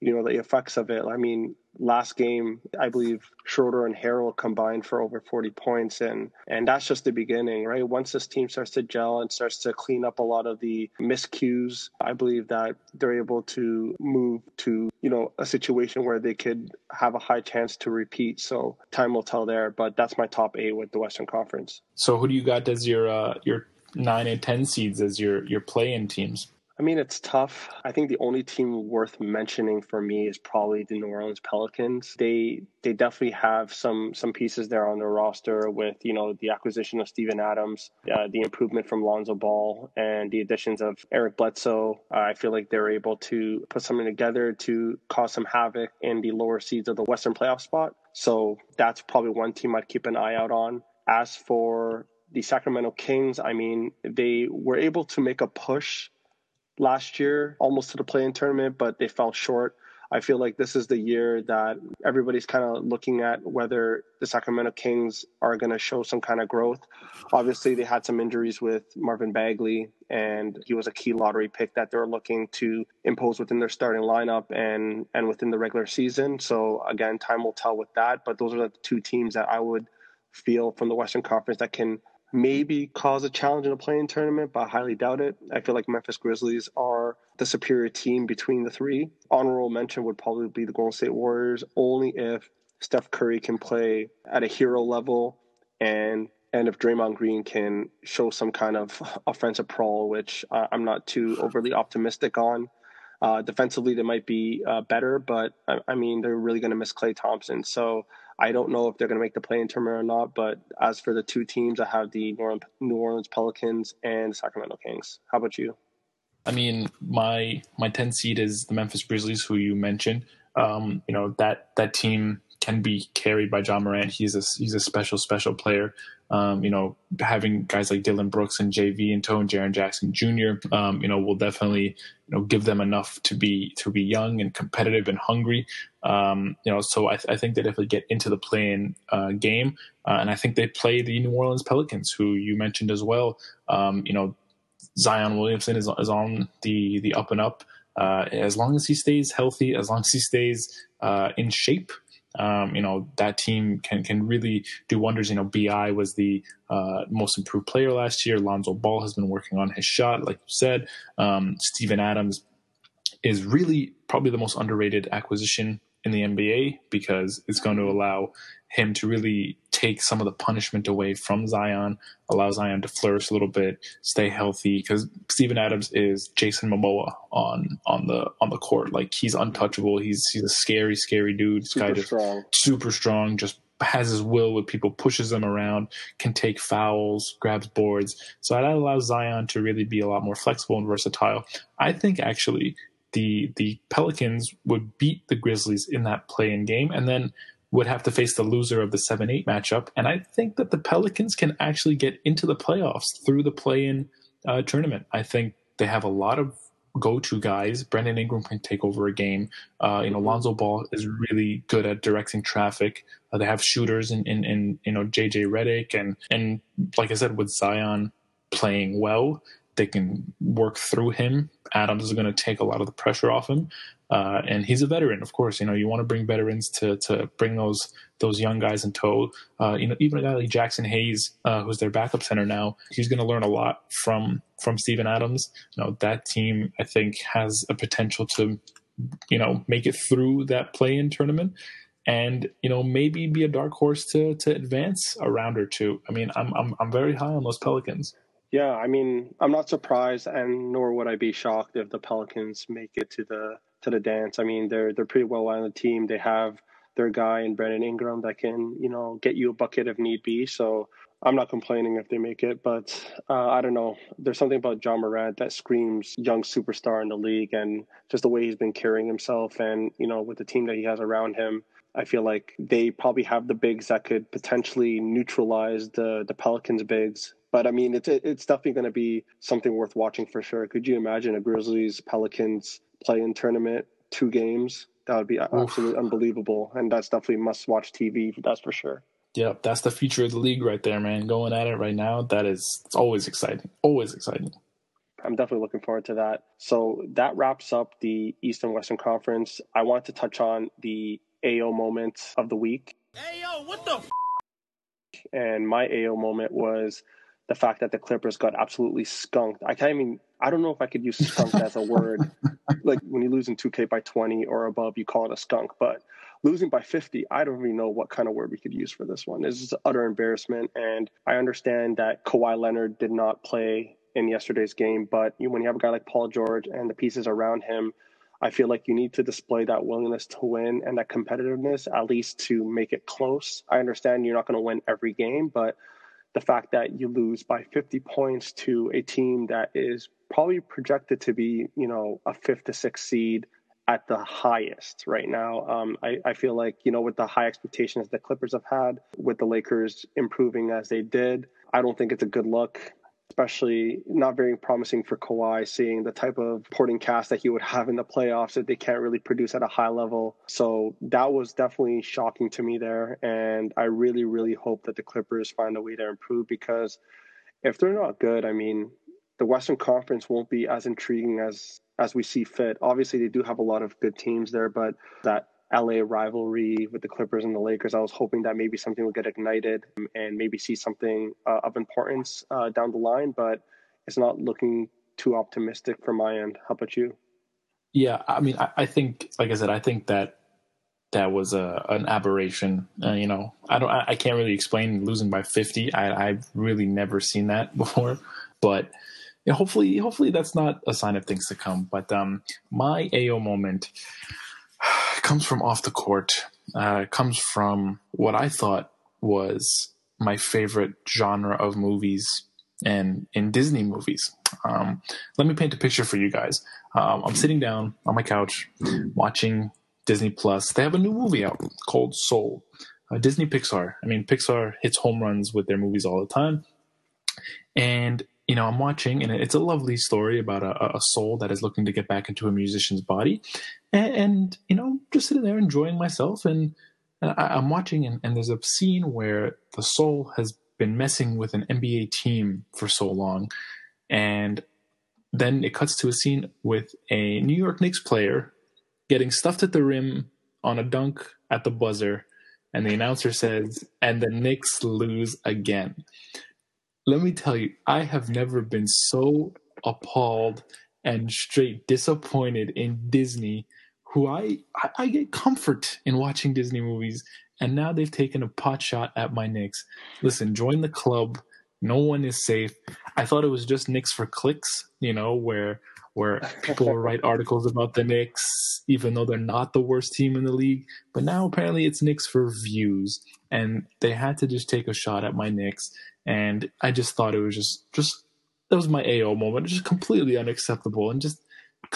you know, the effects of it. I mean, last game, I believe Schroeder and Harrell combined for over 40 points. And, and that's just the beginning, right? Once this team starts to gel and starts to clean up a lot of the miscues, I believe that they're able to move to, you know, a situation where they could have a high chance to repeat. So time will tell there, but that's my top eight with the Western Conference. So who do you got as your, uh, your nine and 10 seeds as your, your play in teams? I mean, it's tough. I think the only team worth mentioning for me is probably the New Orleans Pelicans. They they definitely have some some pieces there on their roster with you know the acquisition of Steven Adams, uh, the improvement from Lonzo Ball, and the additions of Eric Bledsoe. I feel like they're able to put something together to cause some havoc in the lower seeds of the Western playoff spot. So that's probably one team I'd keep an eye out on. As for the Sacramento Kings, I mean, they were able to make a push last year, almost to the play-in tournament, but they fell short. I feel like this is the year that everybody's kind of looking at whether the Sacramento Kings are going to show some kind of growth. Obviously, they had some injuries with Marvin Bagley, and he was a key lottery pick that they're looking to impose within their starting lineup and and within the regular season. So again, time will tell with that. But those are the two teams that I would feel from the Western Conference that can maybe cause a challenge in a play-in tournament, but I highly doubt it. I feel like Memphis Grizzlies are the superior team between the three. Honorable mention would probably be the Golden State Warriors, only if Steph Curry can play at a hero level and and if Draymond Green can show some kind of offensive pro, which I'm not too overly optimistic on. Uh, defensively, they might be uh, better, but I, I mean, they're really going to miss Klay Thompson. So I don't know if they're going to make the play in tournament or not. But as for the two teams, I have the New Orleans Pelicans and Sacramento Kings. How about you? I mean, my my ten seed is the Memphis Grizzlies, who you mentioned. Um, you know that that team can be carried by Ja Morant. He's a he's a special special player. Um, you know, having guys like Dillon Brooks and JV and Toe and Jaren Jackson Jr. Um, you know, will definitely you know give them enough to be to be young and competitive and hungry. Um, you know, so I, th- I, think they definitely get into the play-in uh, game, uh, and I think they play the New Orleans Pelicans, who you mentioned as well. Um, you know, Zion Williamson is, is on the the up and up. Uh, as long as he stays healthy, as long as he stays uh, in shape, um, you know that team can can really do wonders. You know, BI was the uh, most improved player last year. Lonzo Ball has been working on his shot, like you said. Um, Steven Adams is really probably the most underrated acquisition in the NBA because it's going to allow him to really take some of the punishment away from Zion, allow Zion to flourish a little bit, stay healthy. Because Steven Adams is Jason Momoa on on the on the court. Like he's untouchable. He's he's a scary, scary dude. This super guy just strong. super strong. Just has his will with people, pushes them around, can take fouls, grabs boards. So that allows Zion to really be a lot more flexible and versatile. I think actually the the Pelicans would beat the Grizzlies in that play-in game, and then would have to face the loser of the 7 8 matchup. And I think that the Pelicans can actually get into the playoffs through the play in uh, tournament. I think they have a lot of go to guys. Brandon Ingram can take over a game. Uh, you know, Lonzo Ball is really good at directing traffic. Uh, they have shooters in, in, in, you know, JJ Redick. And, and like I said, with Zion playing well, they can work through him. Adams is going to take a lot of the pressure off him. Uh, and he's a veteran, of course. You know, you want to bring veterans to to bring those those young guys in tow. Uh, you know, even a guy like Jaxson Hayes, uh, who's their backup center now, he's going to learn a lot from from Steven Adams. You know, that team I think has a potential to, you know, make it through that play-in tournament, and you know maybe be a dark horse to to advance a round or two. I mean, I'm I'm I'm very high on those Pelicans. Yeah, I mean, I'm not surprised, and nor would I be shocked if the Pelicans make it to the to the dance. I mean, they're they're pretty well on the team. They have their guy in Brandon Ingram that can, you know, get you a bucket if need be. So I'm not complaining if they make it, but uh, I don't know. There's something about Ja Morant that screams young superstar in the league, and just the way he's been carrying himself, and you know, with the team that he has around him, I feel like they probably have the bigs that could potentially neutralize the the Pelicans bigs. But I mean, it's it's definitely going to be something worth watching for sure. Could you imagine a Grizzlies Pelicans play-in tournament, two games? That would be Oof. absolutely unbelievable, and that's definitely must-watch TV. That's for sure. Yep, that's the future of the league right there, man. Going at it right now, that is it's always exciting. Always exciting. I'm definitely looking forward to that. So that wraps up the Eastern Western Conference. I want to touch on the AO moment of the week. AO, what the f- And my AO moment was the fact that the Clippers got absolutely skunked. I can't even I don't know if I could use skunk as a word. Like when you lose in 2K by 20 or above, you call it a skunk. But losing by 50, I don't even know what kind of word we could use for this one. This is utter embarrassment. And I understand that Kawhi Leonard did not play in yesterday's game, but when you have a guy like Paul George and the pieces around him, I feel like you need to display that willingness to win and that competitiveness, at least to make it close. I understand you're not going to win every game, but the fact that you lose by 50 points to a team that is probably projected to be, you know, a fifth to sixth seed at the highest right now. Um, I, I, feel like, you know, with the high expectations the Clippers have had, with the Lakers improving as they did, I don't think it's a good look especially not very promising for Kawhi, seeing the type of porting cast that he would have in the playoffs that they can't really produce at a high level. So that was definitely shocking to me there. And I really, really hope that the Clippers find a way to improve because if they're not good, I mean, the Western Conference won't be as intriguing as as we see fit. Obviously, they do have a lot of good teams there, but that LA rivalry with the Clippers and the Lakers. I was hoping that maybe something would get ignited and maybe see something uh, of importance uh, down the line, but it's not looking too optimistic from my end. How about you? Yeah, I mean, I, I think, like I said, I think that that was a an aberration. Uh, you know, I don't, I, I, can't really explain losing by fifty. I, I've really never seen that before, but you know, hopefully, hopefully that's not a sign of things to come. But um, my AO moment comes from off the court. Uh, comes from what I thought was my favorite genre of movies and in Disney movies. Um, let me paint a picture for you guys. Um, I'm sitting down on my couch watching Disney Plus. They have a new movie out called Soul. Uh, Disney Pixar. I mean, Pixar hits home runs with their movies all the time. And you know, I'm watching, and it's a lovely story about a, a soul that is looking to get back into a musician's body, and, and you know, just sitting there enjoying myself, and, and I, am watching, and, and there's a scene where the soul has been messing with an NBA team for so long, and then it cuts to a scene with a New York Knicks player getting stuffed at the rim on a dunk at the buzzer, and the announcer says, "And the Knicks lose again." Let me tell you, I have never been so appalled and straight disappointed in Disney, who I, I, I get comfort in watching Disney movies, and now they've taken a pot shot at my Knicks. Listen, join the club. No one is safe. I thought it was just Knicks for clicks, you know, where where people write articles about the Knicks, even though they're not the worst team in the league. But now apparently it's Knicks for views, and they had to just take a shot at my Knicks and I just thought it was just just that was my AO moment, just completely unacceptable, and just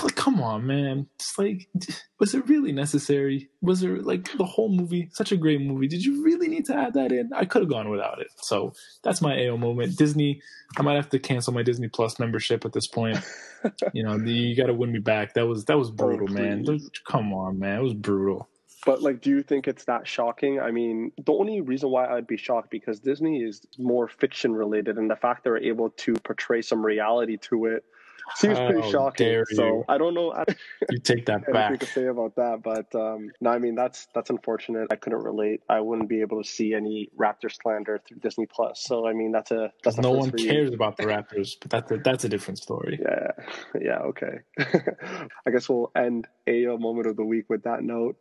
like, come on, man, just like was it really necessary? Was it like the whole movie such a great movie? Did you really need to add that in? I could have gone without it. So that's my AO moment. Disney, I might have to cancel my Disney Plus membership at this point. you know, you got to win me back. That was that was oh, brutal, oh, man. Come on, man, it was brutal. But like, do you think it's that shocking? I mean, the only reason why I'd be shocked because Disney is more fiction related, and the fact they're able to portray some reality to it seems pretty shocking. So I don't know. you take that back. Anything to say about that, but um, no, I mean that's that's unfortunate. I couldn't relate. I wouldn't be able to see any Raptor slander through Disney Plus. So I mean that's a that's no one cares you. about the Raptors, but that's a, that's a different story. Yeah, yeah, okay. I guess we'll end a moment of the week with that note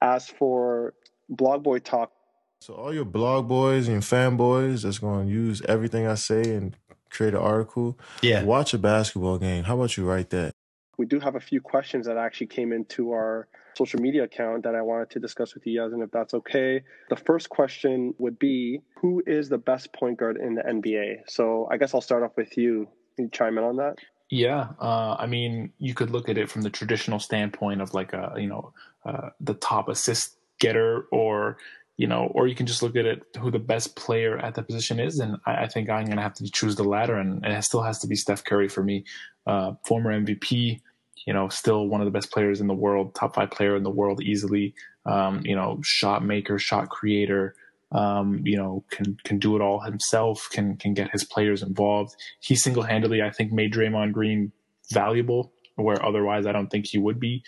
as for blog boy talk. So all your blog boys and fanboys that's going to use everything I say and create an article. Yeah. Watch a basketball game. How about you write that? We do have a few questions that actually came into our social media account that I wanted to discuss with you guys, and if that's okay. The first question would be Who is the best point guard in the NBA? So I guess I'll start off with you. Can you chime in on that? Yeah, uh, I mean, you could look at it from the traditional standpoint of like a you know uh, the top assist getter, or you know, or you can just look at it who the best player at the position is, and I, I think I'm going to have to choose the latter, and, it still has to be Steph Curry for me, uh, former MVP, you know, still one of the best players in the world, top five player in the world easily, um, you know, shot maker, shot creator um, you know, can can do it all himself, can can get his players involved. He single handedly, I think, made Draymond Green valuable, where otherwise I don't think he would be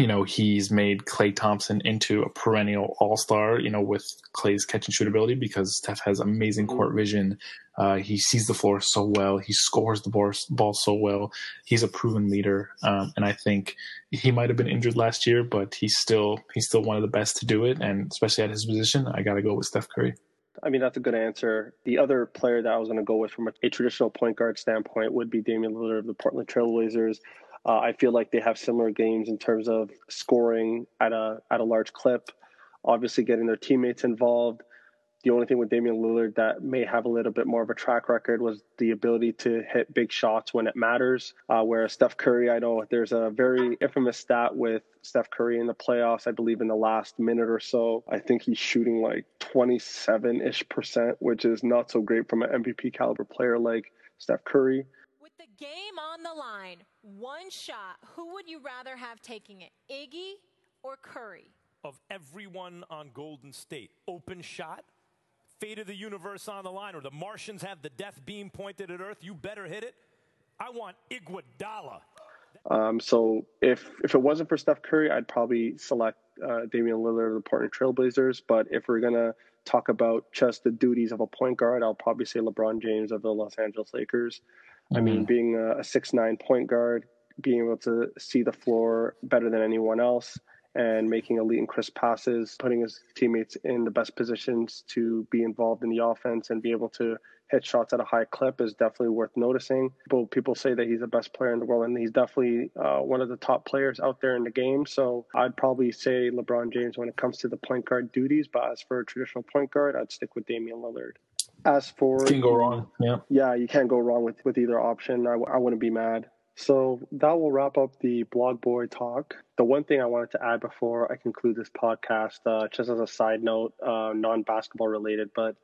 you know, he's made Klay Thompson into a perennial all star, you know, with Klay's catch and shoot ability because Steph has amazing mm-hmm. court vision. Uh, he sees the floor so well. He scores the ball, ball so well. He's a proven leader. Um, and I think he might have been injured last year, but he's still, he's still one of the best to do it. And especially at his position, I got to go with Steph Curry. I mean, that's a good answer. The other player that I was going to go with from a, a traditional point guard standpoint would be Damian Lillard of the Portland Trailblazers. Uh, I feel like they have similar games in terms of scoring at a at a large clip, obviously getting their teammates involved. The only thing with Damian Lillard that may have a little bit more of a track record was the ability to hit big shots when it matters. Uh, whereas Steph Curry, I know there's a very infamous stat with Steph Curry in the playoffs. I believe in the last minute or so, I think he's shooting like 27 ish percent, which is not so great from an MVP caliber player like Steph Curry. With the game on the line, one shot, who would you rather have taking it, Iggy or Curry? Of everyone on Golden State, open shot, fate of the universe on the line, or the Martians have the death beam pointed at Earth, you better hit it. I want Iguodala. Um, so if if it wasn't for Steph Curry, I'd probably select uh, Damian Lillard of the Portland Trailblazers. But if we're gonna talk about just the duties of a point guard, I'll probably say LeBron James of the Los Angeles Lakers. Mm-hmm. I mean, being a, a six nine point guard, being able to see the floor better than anyone else, and making elite and crisp passes, putting his teammates in the best positions to be involved in the offense and be able to hit shots at a high clip is definitely worth noticing. People, people say that he's the best player in the world, and he's definitely uh, one of the top players out there in the game. So I'd probably say LeBron James when it comes to the point guard duties, but as for a traditional point guard, I'd stick with Damian Lillard. As for can go wrong, yeah, yeah, you can't go wrong with with either option. I, I wouldn't be mad. So that will wrap up the blog boy talk. The one thing I wanted to add before I conclude this podcast, uh, just as a side note, uh, non basketball related, but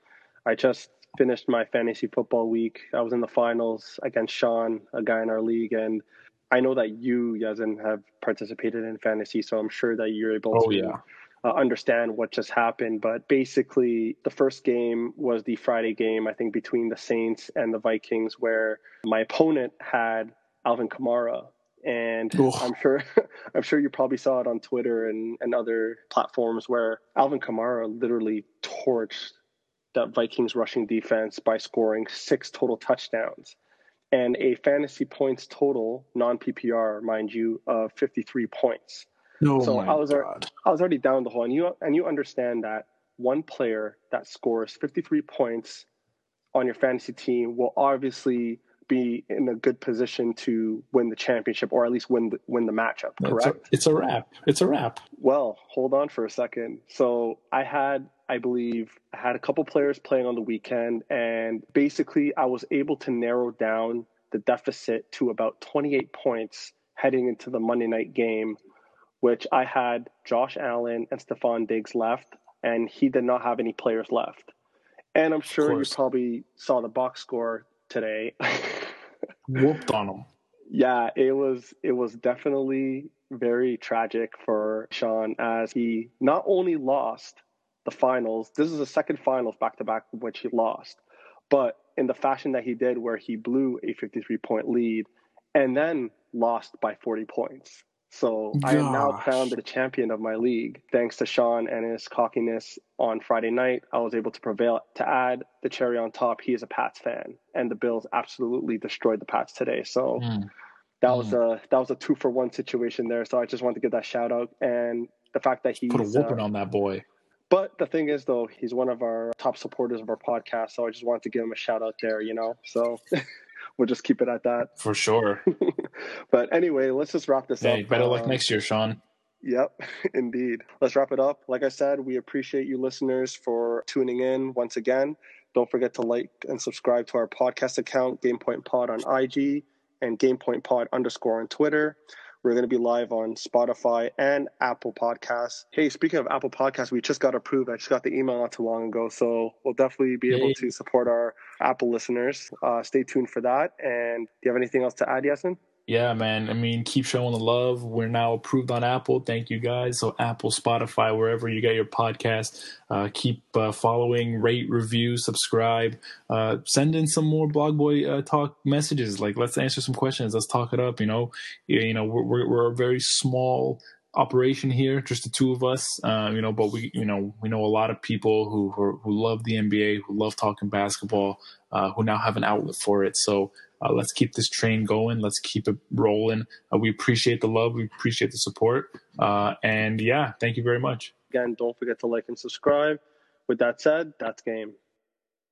I just finished my fantasy football week. I was in the finals against Sean, a guy in our league, and I know that you, Yazin, have participated in fantasy, so I'm sure that you're able oh, to yeah uh, understand what just happened. But basically, the first game was the Friday game, I think, between the Saints and the Vikings, where my opponent had Alvin Kamara. And I'm sure, I'm sure you probably saw it on Twitter and, and other platforms where Alvin Kamara literally torched that Vikings rushing defense by scoring six total touchdowns and a fantasy points total, non PPR, mind you, of 53 points. Oh so I was God. I was already down the hole, and you and you understand that one player that scores 53 points on your fantasy team will obviously be in a good position to win the championship or at least win the, win the matchup. Correct? It's a, it's a wrap. It's a wrap. Well, hold on for a second. So I had, I believe, I had a couple players playing on the weekend, and basically I was able to narrow down the deficit to about 28 points heading into the Monday night game which I had Josh Allen and Stefon Diggs left, and he did not have any players left. And I'm sure you probably saw the box score today. Whooped on him. Yeah, it was it was definitely very tragic for Sean as he not only lost the finals, this is the second finals back to back which he lost, but in the fashion that he did where he blew a 53 point lead and then lost by 40 points. So Gosh. I am now crowned the champion of my league. Thanks to Sean and his cockiness on Friday night, I was able to prevail. To add the cherry on top, he is a Pats fan, and the Bills absolutely destroyed the Pats today. So mm. that mm. was a that was a two for one situation there. So I just wanted to give that shout out and the fact that he put a whooping uh, on that boy. But the thing is, though, he's one of our top supporters of our podcast, so I just wanted to give him a shout out there. You know, so. we'll just keep it at that. For sure. but anyway, let's just wrap this hey, up. Better luck uh, next year, Sean. Yep, indeed. Let's wrap it up. Like I said, we appreciate you listeners for tuning in once again. Don't forget to like and subscribe to our podcast account, GamePoint Pod on IG and GamePoint Pod underscore on Twitter. We're going to be live on Spotify and Apple Podcasts. Hey, speaking of Apple Podcasts, we just got approved. I just got the email not too long ago, so we'll definitely be able to support our Apple listeners. Uh, stay tuned for that. And do you have anything else to add, Yasin? Yeah, man. I mean, keep showing the love. We're now approved on Apple. Thank you guys. So Apple, Spotify, wherever you get your podcast, uh, keep uh, following, rate, review, subscribe. Uh, send in some more Blog Boy uh, talk messages. Like, let's answer some questions. Let's talk it up. You know, you know, we're we're, we're a very small operation here, just the two of us. Uh, you know, but we, you know, we know a lot of people who who, who love the NBA, who love talking basketball, uh, who now have an outlet for it. So uh, let's keep this train going. Let's keep it rolling. Uh, we appreciate the love. We appreciate the support. Uh, and yeah, thank you very much. Again, don't forget to like and subscribe. With that said, that's game.